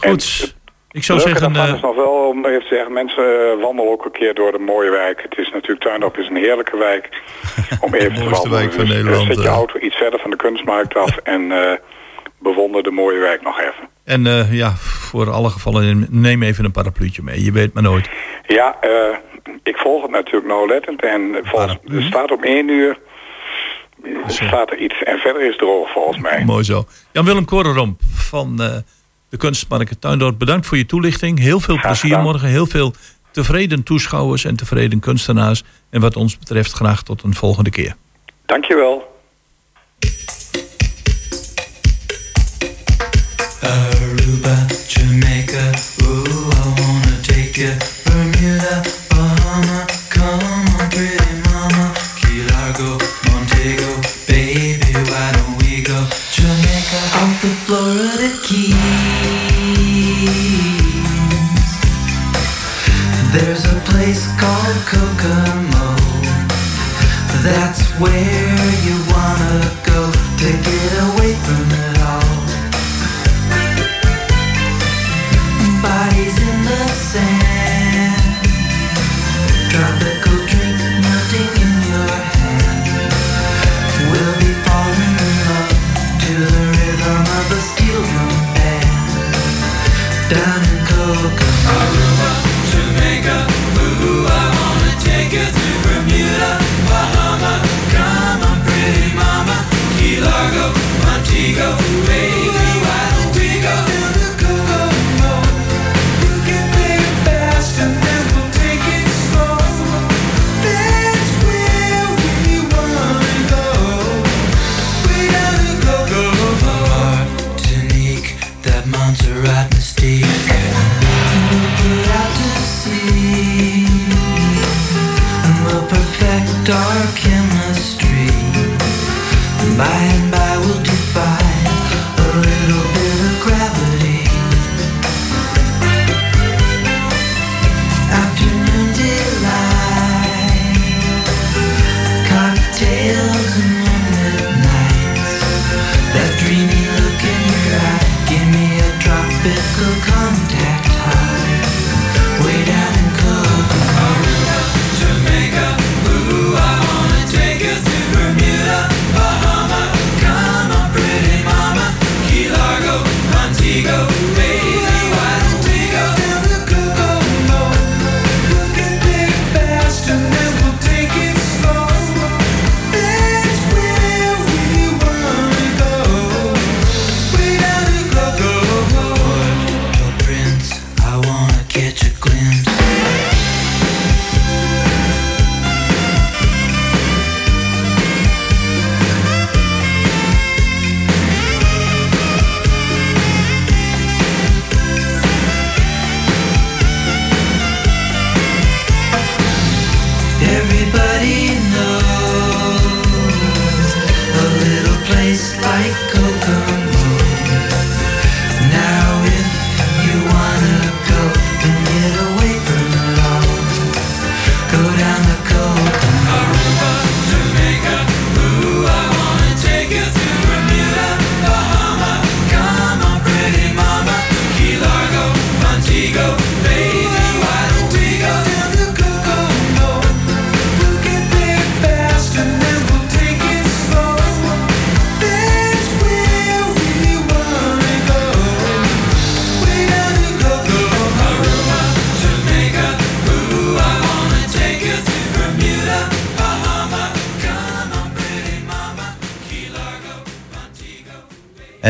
Goed. Ik zou zeggen, daarvan eh, is nog wel om even te zeggen, mensen wandelen ook een keer door de mooie wijk. Het is natuurlijk, Tuindorp is een heerlijke wijk om even te wandelen. wijk van Dus, Nederland, Zet je auto iets verder van de kunstmarkt af en eh, bewonder de mooie wijk nog even. En eh, ja, voor alle gevallen neem even een parapluutje mee. Je weet maar nooit. Ja, eh, ik volg het natuurlijk nauwlettend en volgens, er staat om één uur staat er iets en verder is het droog volgens mij. Mooi zo. Jan-Willem Korenromp van eh, de kunstmarkt Tuindorp. Bedankt voor je toelichting. Heel veel plezier morgen. Heel veel tevreden toeschouwers en tevreden kunstenaars. En wat ons betreft graag tot een volgende keer. Dankjewel. Bermuda, Bahama, come on, pretty mama. Key Largo, Montego, baby, why don't we go? Off the Florida Keys. There's a place called Kokomo. That's where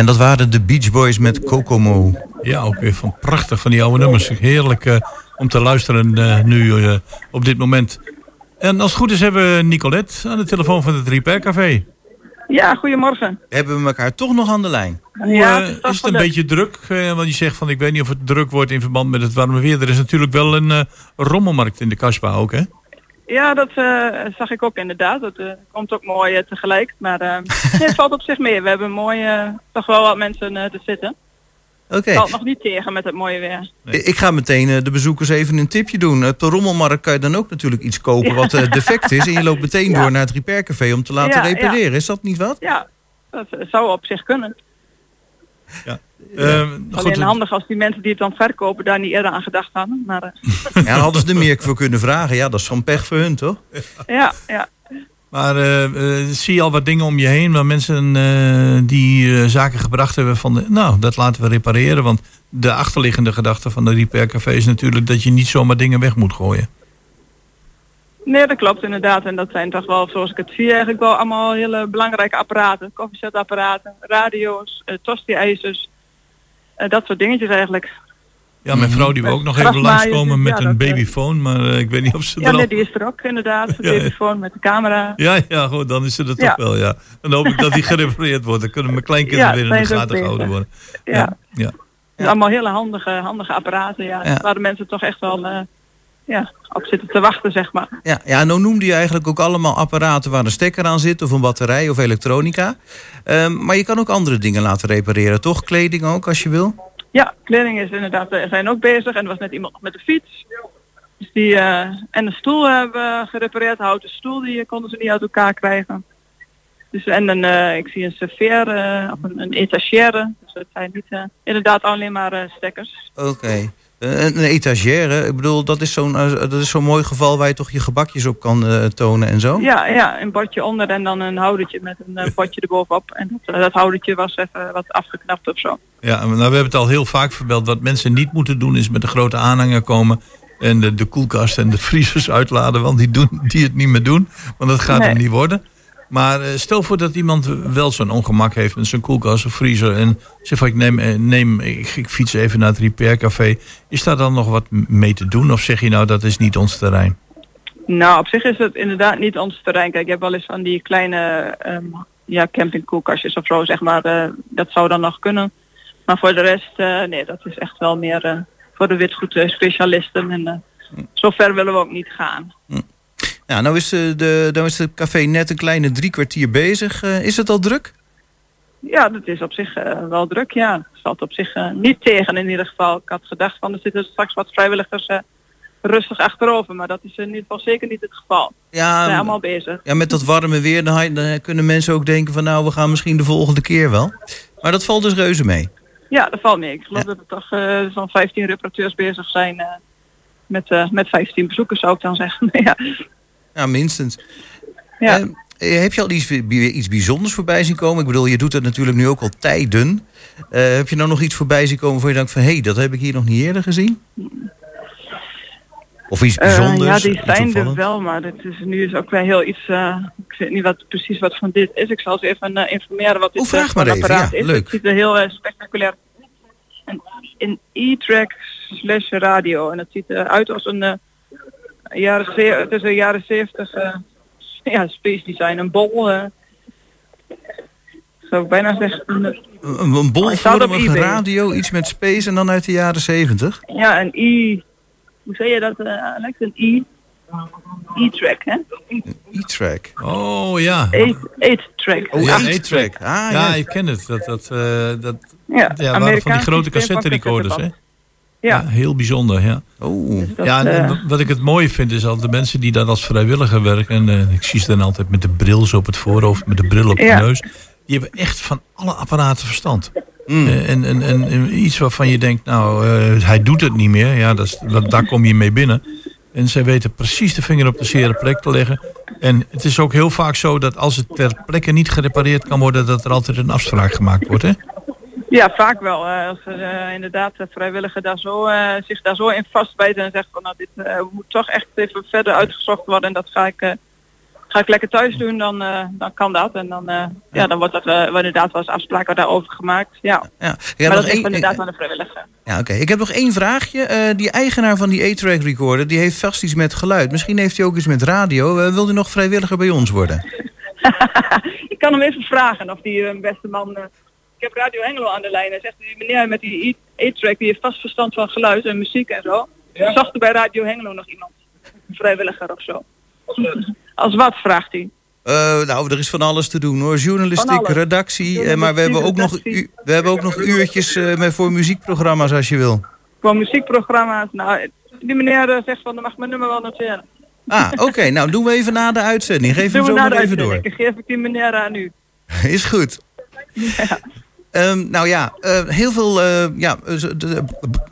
En dat waren de Beach Boys met Kokomo. Ja, ook weer van prachtig van die oude nummers. Heerlijk eh, om te luisteren eh, nu eh, op dit moment. En als het goed is hebben we Nicolette aan de telefoon van het Repair Café. Ja, goedemorgen. Hebben we elkaar toch nog aan de lijn? Hoe, Ja, het is is het een beetje druk? Eh, want je zegt van ik weet niet of het druk wordt in verband met het warme weer. Er is natuurlijk wel een eh, rommelmarkt in de Kasbah ook, hè? Ja, dat eh, zag ik ook inderdaad. Dat eh, komt ook mooi eh, tegelijk. Maar het valt op zich mee. We hebben mooi, toch wel wat mensen te zitten. Oké. Het valt nog niet tegen met het mooie weer. Ik ga meteen de bezoekers even een tipje doen. Op de rommelmarkt kan je dan ook natuurlijk iets kopen Ja. wat defect is. En je loopt meteen Ja. door naar het repaircafé om te laten Ja, repareren. Is dat niet wat? Ja, dat zou op zich kunnen. Eh, Alleen goed, handig als die mensen die het dan verkopen daar niet eerder aan gedacht hadden. Maar eh, Ja, dan hadden ze er meer voor kunnen vragen. Ja, dat is van pech voor hun, toch? ja, ja. Maar eh, eh, zie je al wat dingen om je heen waar mensen eh, die eh, zaken gebracht hebben van de, nou, dat laten we repareren. Want de achterliggende gedachte van de repaircafé is natuurlijk dat je niet zomaar dingen weg moet gooien. Nee, dat klopt inderdaad. En dat zijn toch wel, zoals ik het zie, eigenlijk wel allemaal hele belangrijke apparaten. Koffiezetapparaten, radio's, uh, tosti-ijzers. eh, dat soort dingetjes eigenlijk. Ja, mijn vrouw die wil ook nog even langskomen met ja, een eh, babyfoon, maar ik weet niet of ze Ja, er al... nee, die is er ook inderdaad. De Ja, ja. telefoon met de camera. Ja, ja, goed, dan is ze er toch Ja. wel, ja. Dan hoop ik dat die gerepareerd wordt. Dan kunnen mijn kleinkinderen Ja, weer in de gaten gehouden worden. Ja. ja. Dus allemaal hele handige, handige apparaten. Ja. Ja. Waar de mensen toch echt wel ja, op zitten te wachten, zeg maar. Ja, ja, nou noemde je eigenlijk ook allemaal apparaten waar een stekker aan zit... of een batterij of elektronica. Ehm, maar je kan ook andere dingen laten repareren, toch? Kleding ook, als je wil? Ja, kleding is inderdaad, we zijn ook bezig. En er was net iemand met de fiets. Dus die, eh, en de stoel hebben we gerepareerd. De houten stoel, die eh, konden ze niet uit elkaar krijgen. Dus, en een, eh, ik zie een serveer eh, of een, een etagère. Dus het zijn niet eh, inderdaad alleen maar eh, stekkers. Oké. Eh, Een, een etagère, ik bedoel, dat is zo'n eh, dat is zo'n mooi geval... waar je toch je gebakjes op kan eh, tonen en zo? Ja, ja, een bordje onder en dan een houdertje met een eh, potje erbovenop. En dat, eh, dat houdertje was even wat afgeknapt of zo. Ja, nou, we hebben het al heel vaak verbeld. Wat mensen niet moeten doen is met een grote aanhanger komen... en de, de koelkast en de vriezers uitladen. Want die, doen, die het niet meer doen. Want dat gaat Nee. hem niet worden. Maar eh, stel voor dat iemand wel zo'n ongemak heeft met zijn koelkast of vriezer. En zegt van ik neem, eh, neem ik, ik fiets even naar het repaircafé. Is daar dan nog wat mee te doen? Of zeg je nou dat is niet ons terrein? Nou, op zich is het inderdaad niet ons terrein. Kijk, je hebt wel eens van die kleine ehm, ja, campingkoelkastjes of zo, zeg maar. eh, dat zou dan nog kunnen. Maar voor de rest, nee, dat is echt wel meer voor de witgoedspecialisten. En eh, zo ver willen we ook niet gaan. Ja, nou is, eh, de, nou is het café net een kleine drie kwartier bezig. Eh, is het al druk? Ja, dat is op zich eh, wel druk, ja. Valt op zich niet tegen in ieder geval. Ik had gedacht van er zitten straks wat vrijwilligers rustig achterover. Maar dat is in ieder geval zeker niet het geval. We Ja, zijn allemaal bezig. ja, met dat warme weer dan, kunnen mensen ook denken van... nou, we gaan misschien de volgende keer wel. Maar dat valt dus reuze mee. Ja, dat valt mee. Ik geloof dat er toch eh, zo'n 15 reparateurs bezig zijn met, met 15 bezoekers zou ik dan zeggen. ja. Ja, minstens. Ja. Eh, heb je al iets, iets bijzonders voorbij zien komen? Ik bedoel, je doet het natuurlijk nu ook al tijden. Eh, heb je nou nog iets voorbij zien komen waar je denkt van... hé, hey, dat heb ik hier nog niet eerder gezien? Of iets Eh, bijzonders? ja, die zijn er wel, maar dit is, nu is ook weer heel iets... eh, ik weet niet wat, precies wat van dit is. Ik zal ze even informeren wat dit Oh, vraag eh, maar voor even, apparaat ja, is. leuk. Het ziet er heel spectaculair een e-track slash radio. En het ziet eruit als een... eh, jaren, is een jaren 70 eh, ja, space design. Een bol... eh, zou ik bijna zeggen. Een, Een, een Hij staat op bolvormige eBay. radio, iets met space en dan uit de jaren zeventig. Ja, een e... Hoe zeg je dat, eh, Alex? Een e... E-track, hè? E-track. Oh ja. Eight-track. Oh, ja, eight-track. Ah, ja, ja. ik ken het. Dat, dat, eh, dat Ja, ja, waren van die grote cassette recorders, hè? Ja. heel bijzonder, ja. Oh. dat, ja, en, eh, wat ik het mooie vind is al de mensen die daar als vrijwilliger werken. En eh, ik zie ze dan altijd met de bril zo op het voorhoofd, met de bril op de Ja. neus. Die hebben echt van alle apparaten verstand. Mm. Eh, en, en, en, en iets waarvan je denkt, nou, eh, hij doet het niet meer. Ja, dat is, dat, daar kom je mee binnen. En zij weten precies de vinger op de zere plek te leggen. En het is ook heel vaak zo dat als het ter plekke niet gerepareerd kan worden, dat er altijd een afspraak gemaakt wordt. Hè? Ja, vaak wel. als er eh, inderdaad de vrijwilliger daar zo, eh, zich daar zo in vastbijten en zegt van nou dit eh, moet toch echt even verder uitgezocht worden en dat ga ik, ga ik lekker thuis doen, dan, dan kan dat. En dan, ja. dan wordt wel inderdaad wel eens afspraken daarover gemaakt. Ja. Ja. maar dat is één- inderdaad aan de vrijwilliger. Ja, oké. Ik heb nog één vraagje. Die eigenaar van die A-track recorder, die heeft vast iets met geluid. Misschien heeft hij ook iets met radio. Wil hij nog vrijwilliger bij ons worden? ik kan hem even vragen of die eh, beste man... ik heb Radio Hengelo aan de lijn. Hij zegt, die meneer met die e-track, die heeft vast verstand van geluid en muziek en zo. Zocht er bij Radio Hengelo nog iemand? Een vrijwilliger of zo. Als wat, vraagt hij. Eh, nou, er is van alles te doen hoor. Journalistiek, redactie. eh, maar we hebben ook nog, redactie. we hebben ook nog uurtjes eh, met voor muziekprogramma's als je wil. Gewoon muziekprogramma's. Nou, die meneer zegt van, dan mag mijn nummer wel noteren. Ah, oké. nou, doen we even na de uitzending. Geef hem Doen zo we na maar even door. Dan geef ik die meneer aan u. Is goed. Ehm, nou ja, eh, heel veel. eh, ja, eh,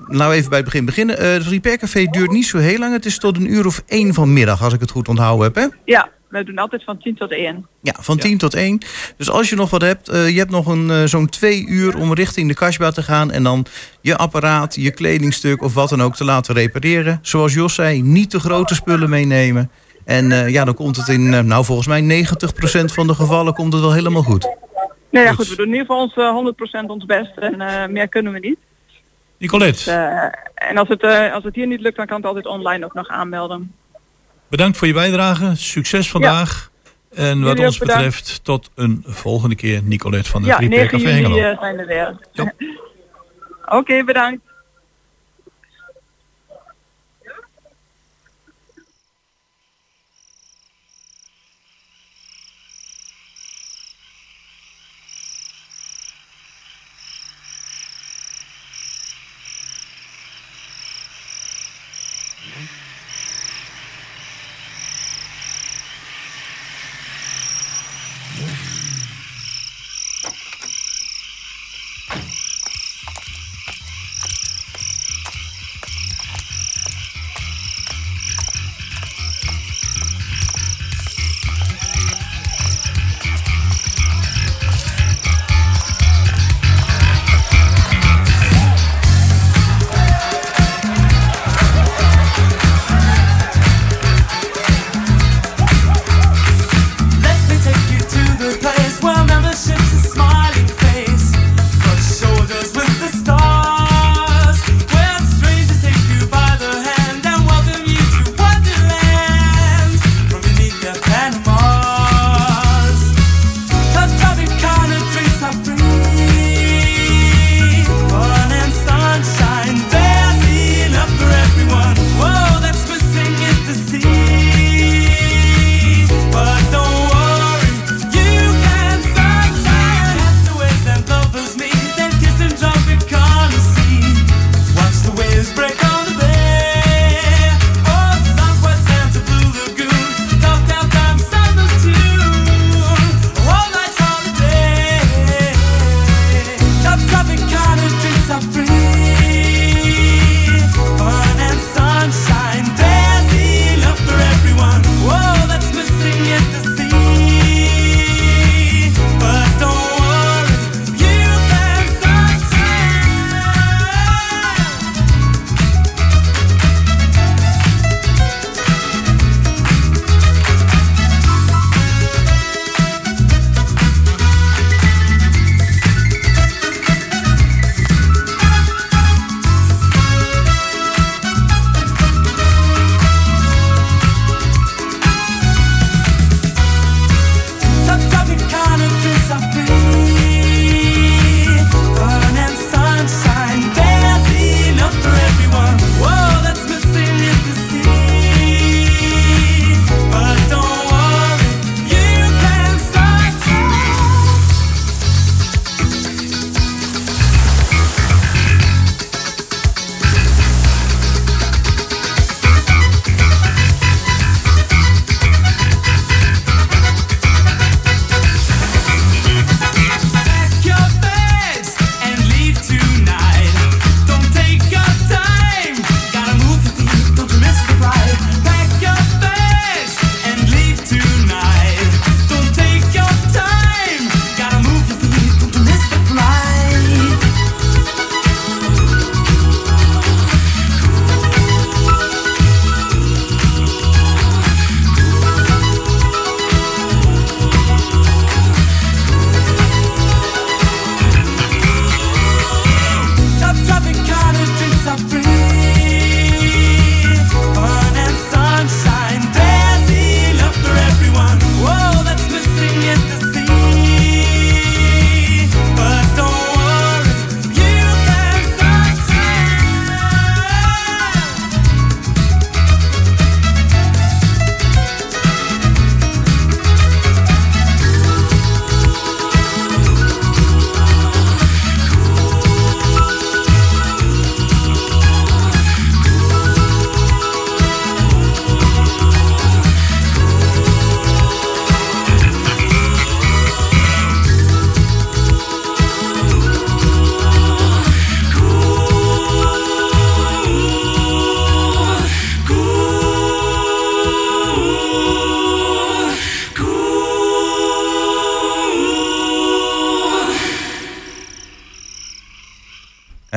we even bij het begin beginnen. Eh, het Repair Café duurt niet zo heel lang. Het is tot een uur of één vanmiddag, als ik het goed onthouden heb. Hè? Ja, we doen altijd van 10 tot 1. Ja, van 10 tot 1. Dus als je nog wat hebt, eh, je hebt nog een, eh, zo'n twee uur om richting de kasbah te gaan. En dan je apparaat, je kledingstuk of wat dan ook te laten repareren. Zoals Jos zei, niet te grote spullen meenemen. En eh, ja, dan komt het in, eh, nou volgens mij 90% van de gevallen komt het wel helemaal goed. Nee, ja, goed, we doen in ieder geval ons, eh, 100% ons best. En eh, meer kunnen we niet. Nicolette, Eh, en als het, eh, als het hier niet lukt, dan kan het altijd online ook nog aanmelden. bedankt voor je bijdrage. Succes vandaag. En wat Jullie ons betreft, tot een volgende keer. Nicolette van het Ja, 9 Café juli Hengelo. eh, zijn we weer. Oké, bedankt.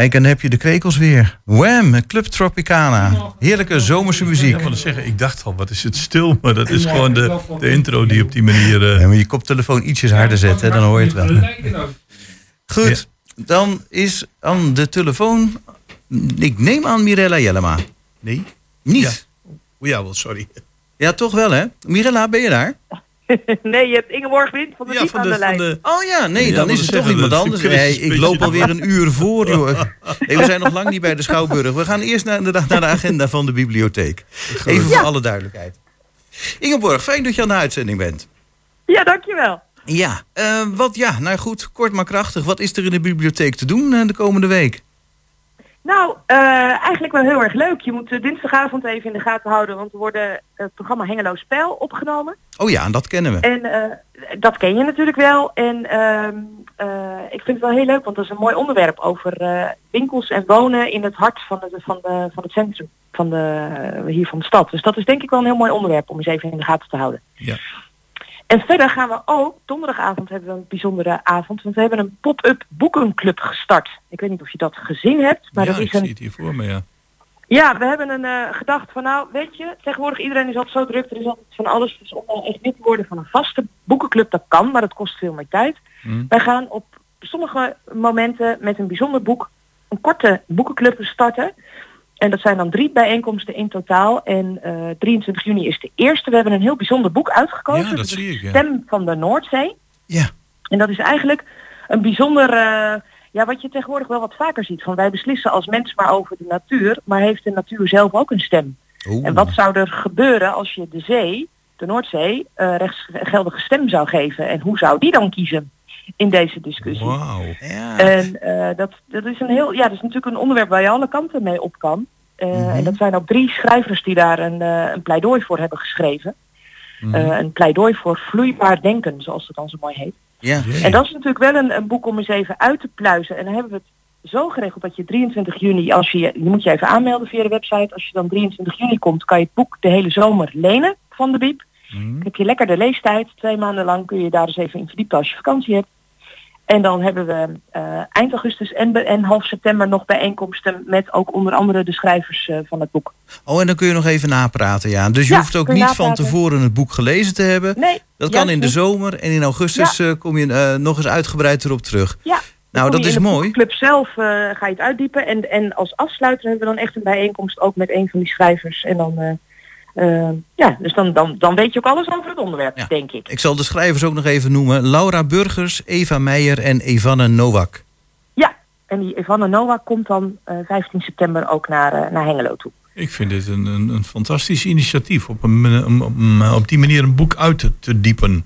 Kijk, en dan heb je de kwekels weer. Wham, Club Tropicana. Heerlijke zomerse muziek. Ik wilde zeggen, ik dacht al, wat is het stil? Maar dat is gewoon de, de intro die op die manier... eh, Ja, maar je koptelefoon ietsjes harder zetten, dan hoor je het wel. Goed, dan is aan de telefoon... Ik neem aan Mirella Jellema. Nee? Niet? Ja. Oh, ja, wel, sorry. Ja, toch wel, hè? Mirella, ben je daar? nee, je hebt Ingeborg Wind van de Ja, Diep van aan de, lijn. de, Oh ja, nee, Ja, dan is het toch iemand anders. Nee, ik loop alweer een uur voor, joh. Nee, we zijn nog lang niet bij de Schouwburg. We gaan eerst naar de, naar de agenda van de bibliotheek. Even voor alle duidelijkheid. Ingeborg, fijn dat je aan de uitzending bent. Ja, dankjewel. Ja, eh, wat ja, nou goed, kort maar krachtig. Wat is er in de bibliotheek te doen eh, de komende week? Nou, eh, eigenlijk wel heel erg leuk. Je moet eh, dinsdagavond even in de gaten houden, want er worden het programma Hengelo Spel opgenomen. Oh ja, dat kennen we. En eh, dat ken je natuurlijk wel. En ehm, eh, ik vind het wel heel leuk, want dat is een mooi onderwerp over eh, winkels en wonen in het hart van, het van, de, van het centrum van de, hier van de stad. Dus dat is denk ik wel een heel mooi onderwerp om eens even in de gaten te houden. Ja. En verder gaan we ook, donderdagavond hebben we een bijzondere avond, want we hebben een pop-up boekenclub gestart. Ik weet niet of je dat gezien hebt, maar ja, dat is een zie het hier voor me, ja. ja, we hebben een eh, gedacht van nou, weet je, tegenwoordig iedereen is altijd zo druk, er is altijd van alles. Dus om nou echt lid te worden van een vaste boekenclub, dat kan, maar dat kost veel meer tijd. Hm. Wij gaan op sommige momenten met een bijzonder boek een korte boekenclub starten. En dat zijn dan drie bijeenkomsten in totaal. En eh 23 juni is de eerste. We hebben een heel bijzonder boek uitgekozen. Ja, dat zie ik, ja. Stem van de Noordzee. Ja. En dat is eigenlijk een bijzonder, eh, ja, wat je tegenwoordig wel wat vaker ziet. Van wij beslissen als mens maar over de natuur, maar heeft de natuur zelf ook een stem? Oeh. En wat zou er gebeuren als je de zee, de Noordzee, eh rechtsgeldige stem zou geven? En hoe zou die dan kiezen in deze discussie? Ja. En eh, dat, dat is een heel, ja, dat is natuurlijk een onderwerp waar je alle kanten mee op kan. Eh, Mhm. En dat zijn ook drie schrijvers die daar een, eh, een pleidooi voor hebben geschreven. Mhm. Eh, een pleidooi voor vloeibaar denken, zoals het dan zo mooi heet. ja. En dat is natuurlijk wel een, een boek om eens even uit te pluizen. En dan hebben we het zo geregeld dat je 23 juni, als je, je moet je even aanmelden via de website. Als je dan 23 juni komt, kan je het boek de hele zomer lenen van de Biep. Hm. Dan heb je lekker de leestijd. Twee maanden lang kun je daar eens even in verdiepen als je vakantie hebt. En dan hebben we eh, eind augustus en, be- en half september nog bijeenkomsten met ook onder andere de schrijvers eh, van het boek. Oh, en dan kun je nog even napraten, ja. Dus je Ja, hoeft ook je niet van tevoren het boek gelezen te hebben. Nee, Dat kan in de zomer en in augustus eh, kom je nog eens uitgebreid erop terug. Ja. Nou, dat is in de mooi. club zelf ga je het uitdiepen. En, en als afsluiter hebben we dan echt een bijeenkomst ook met een van die schrijvers. En dan, eh, eh, ja, dus dan, dan, dan weet je ook alles over het onderwerp, Ja. denk ik. Ik zal de schrijvers ook nog even noemen. Laura Burgers, Eva Meijer en Evanne Nowak. Ja, en die Evanne Noah komt dan eh 15 september ook naar, eh, naar Hengelo toe. Ik vind dit een, een, een fantastisch initiatief. Op, een, om- om- op die manier een boek uit te, te diepen.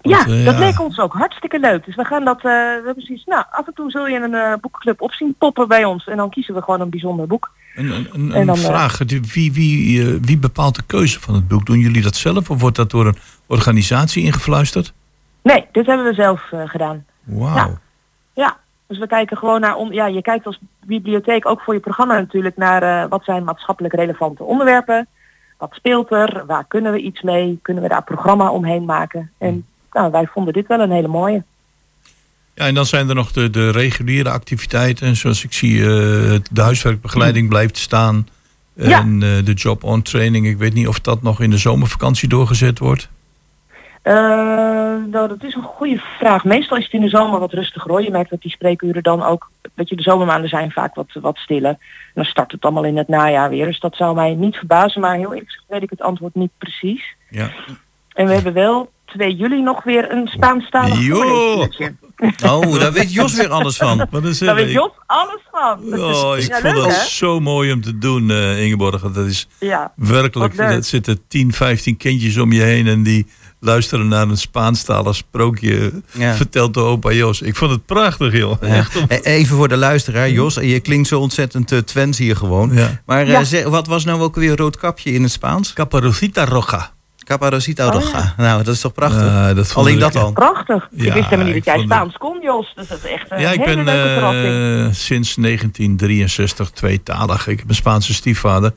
Want, ja, eh, dat leek ons ook hartstikke leuk. Dus we gaan dat, eh, we hebben precies, nou, af en toe zul je een eh, boekclub op zien poppen bij ons. En dan kiezen we gewoon een bijzonder boek. Een, een, een, En dan, eh, vraag. Wie, wie, eh, wie bepaalt de keuze van het boek? Doen jullie dat zelf of wordt dat door een organisatie ingefluisterd? Nee, dit hebben we zelf eh, gedaan. Wauw. Ja. Ja, dus we kijken gewoon naar, on ja, je kijkt als bibliotheek ook voor je programma natuurlijk naar wat zijn maatschappelijk relevante onderwerpen. Wat speelt er? Waar kunnen we iets mee? Kunnen we daar programma omheen maken? En nou, wij vonden dit wel een hele mooie. Ja, en dan zijn er nog de, de reguliere activiteiten. Zoals ik zie, eh, de huiswerkbegeleiding blijft staan. Ja. En eh, de job-on training. Ik weet niet of dat nog in de zomervakantie doorgezet wordt. Eh, nou, dat is een goede vraag. Meestal is het in de zomer wat rustiger hoor. Je merkt dat die spreekuren dan ook, weet je, de zomermaanden zijn vaak wat, wat stiller. En dan start het allemaal in het najaar weer. Dus dat zou mij niet verbazen, maar heel eerlijk gezegd weet ik het antwoord niet precies. Ja. En we hebben wel 2 juli nog weer een Spaanstalig voorleesuurtje. Oh, daar weet Jos weer alles van. Wat is Daar weet Jos alles van. Oh, ik Ja, vond leuk, dat hè? zo mooi om te doen, eh, Ingeborg. Dat is Ja, werkelijk, er zitten 10, 15 kindjes om je heen en die luisteren naar een Spaanstalig sprookje Ja. verteld door opa Jos. Ik vond het prachtig, joh. Ja. Echt om... E- Even voor de luisteraar, Jos. Je klinkt zo ontzettend uh, Twents hier gewoon. Ja. Maar eh, wat was nou ook weer roodkapje in het Spaans? Caparucita Roja. Caparosita Oh, roja. Nou, dat is toch prachtig? Ja, dat Alleen ik- dat al. prachtig. ik wist helemaal niet dat jij Spaans kon, Jos. Dus dat is echt een Ja, ik hele ben leuke verrassing. eh, sinds 1963 tweetalig. Ik heb een Spaanse stiefvader.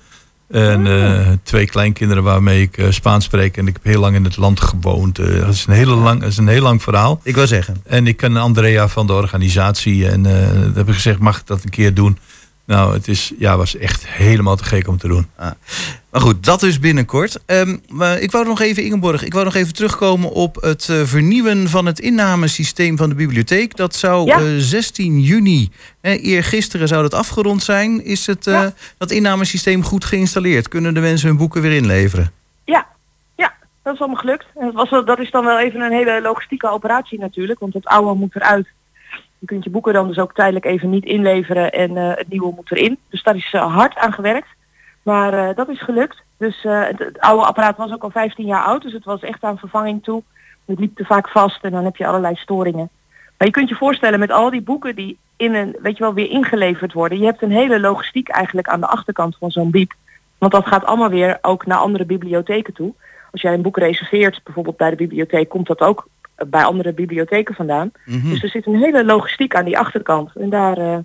En eh, twee kleinkinderen waarmee ik eh, Spaans spreek. En ik heb heel lang in het land gewoond. Eh, dat, is een hele lang, dat is een heel lang verhaal. Ik wil zeggen. En ik ken Andrea van de organisatie. En eh dat heb ik gezegd, mag ik dat een keer doen? Nou, het is, ja, was echt helemaal te gek om te doen. Maar goed, dat dus binnenkort. Ehm, maar ik wou nog even, Ingeborg, ik wou nog even terugkomen op het eh, vernieuwen van het innamesysteem van de bibliotheek. Dat zou Ja. eh, 16 juni, eh, eergisteren zou dat afgerond zijn. Is het, eh, dat innamesysteem goed geïnstalleerd? Kunnen de mensen hun boeken weer inleveren? Ja, ja, dat is allemaal gelukt. En dat, was, dat is dan wel even een hele logistieke operatie natuurlijk, want het oude moet eruit. Je kunt je boeken dan dus ook tijdelijk even niet inleveren en eh, het nieuwe moet erin. Dus daar is eh, hard aan gewerkt. Maar eh, dat is gelukt. Dus eh, het, het oude apparaat was ook al 15 jaar oud, dus het was echt aan vervanging toe. Het liep te vaak vast en dan heb je allerlei storingen. Maar je kunt je voorstellen met al die boeken die in een, weet je wel, weer ingeleverd worden. Je hebt een hele logistiek eigenlijk aan de achterkant van zo'n biep. Want dat gaat allemaal weer ook naar andere bibliotheken toe. Als jij een boek reserveert, bijvoorbeeld bij de bibliotheek, komt dat ook bij andere bibliotheken vandaan. Mhm. Dus er zit een hele logistiek aan die achterkant. En daar, eh,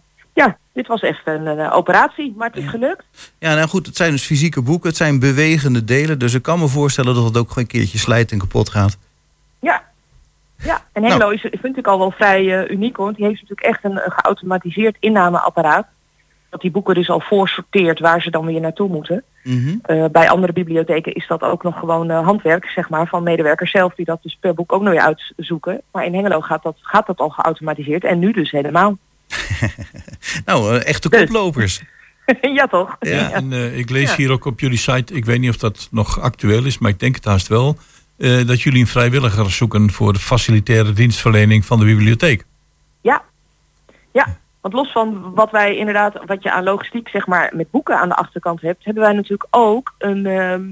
dit was echt een, eh, operatie, maar het is gelukt. Ja, nou goed, het zijn dus fysieke boeken, het zijn bewegende delen. Dus ik kan me voorstellen dat het ook gewoon een keertje slijt en kapot gaat. Ja. Ja, en Hengelo is, vind ik al wel vrij eh, uniek hoor. Want die heeft natuurlijk echt een, een geautomatiseerd innameapparaat. Dat die boeken dus al voorsorteert waar ze dan weer naartoe moeten. Eh, bij andere bibliotheken is dat ook nog gewoon handwerk, zeg maar, van medewerkers zelf die dat dus per boek ook nog weer uitzoeken. Maar in Hengelo gaat dat, gaat dat al geautomatiseerd en nu dus helemaal. Nou, eh, echte koplopers. ja toch? Ja, en eh, ik lees Ja. hier ook op jullie site, ik weet niet of dat nog actueel is, maar ik denk het haast wel, eh, dat jullie een vrijwilliger zoeken voor de facilitaire dienstverlening van de bibliotheek. Ja. Ja. Want los van wat wij inderdaad, wat je aan logistiek zeg maar met boeken aan de achterkant hebt, hebben wij natuurlijk ook een ehm,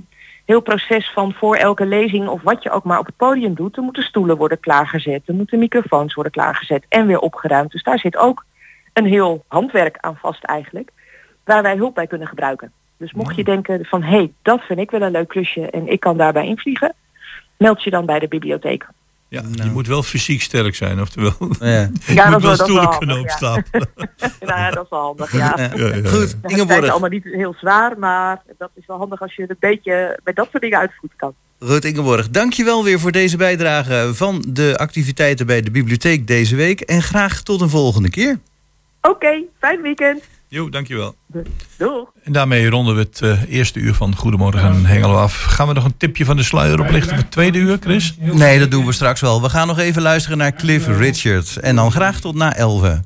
heel proces van voor elke lezing of wat je ook maar op het podium doet, er moeten stoelen worden klaargezet, er moeten microfoons worden klaargezet en weer opgeruimd. Dus daar zit ook een heel handwerk aan vast eigenlijk, waar wij hulp bij kunnen gebruiken. Dus mocht je denken van hé, hey, dat vind ik wel een leuk klusje en ik kan daarbij invliegen, meld je dan bij de bibliotheek. Ja, je moet wel fysiek sterk zijn, oftewel. Nou. Ja, je Ja, moet dat wel wel- dat wel stoelen handig, kunnen ja. opstapelen. nou ja, dat is wel handig, ja. Ja, ja, ja. Goed, allemaal niet heel zwaar, maar dat is wel handig als je een beetje met dat soort dingen uitvoert kan. Ruud Ingeborg, dankjewel weer voor deze bijdrage van de activiteiten bij de bibliotheek deze week. En graag tot een volgende keer. Oké, fijn weekend. Jo, dankjewel. Doeg. En daarmee ronden we het eh, eerste uur van Goedemorgen Hengelo af. Gaan we nog een tipje van de sluier oplichten voor het tweede uur, Chris? Nee, dat doen we straks wel. We gaan nog even luisteren naar Cliff Richard. En dan graag tot na 11.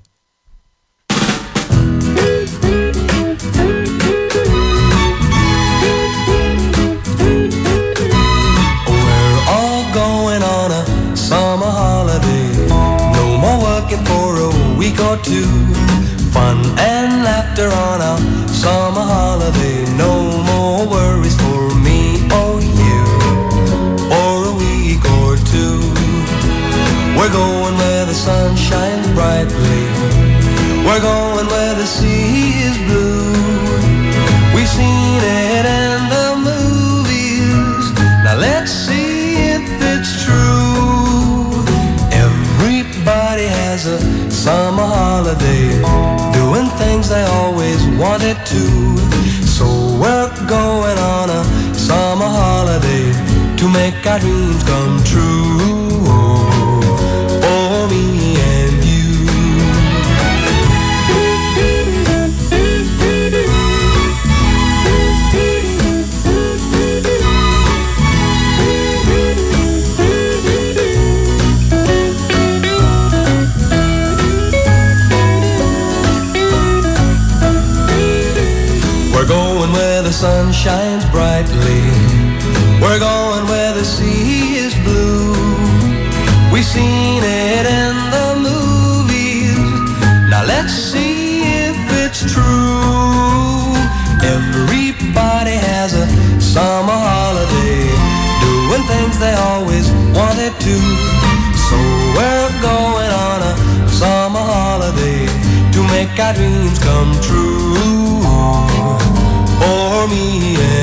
got dreams come true. dreams come true for me.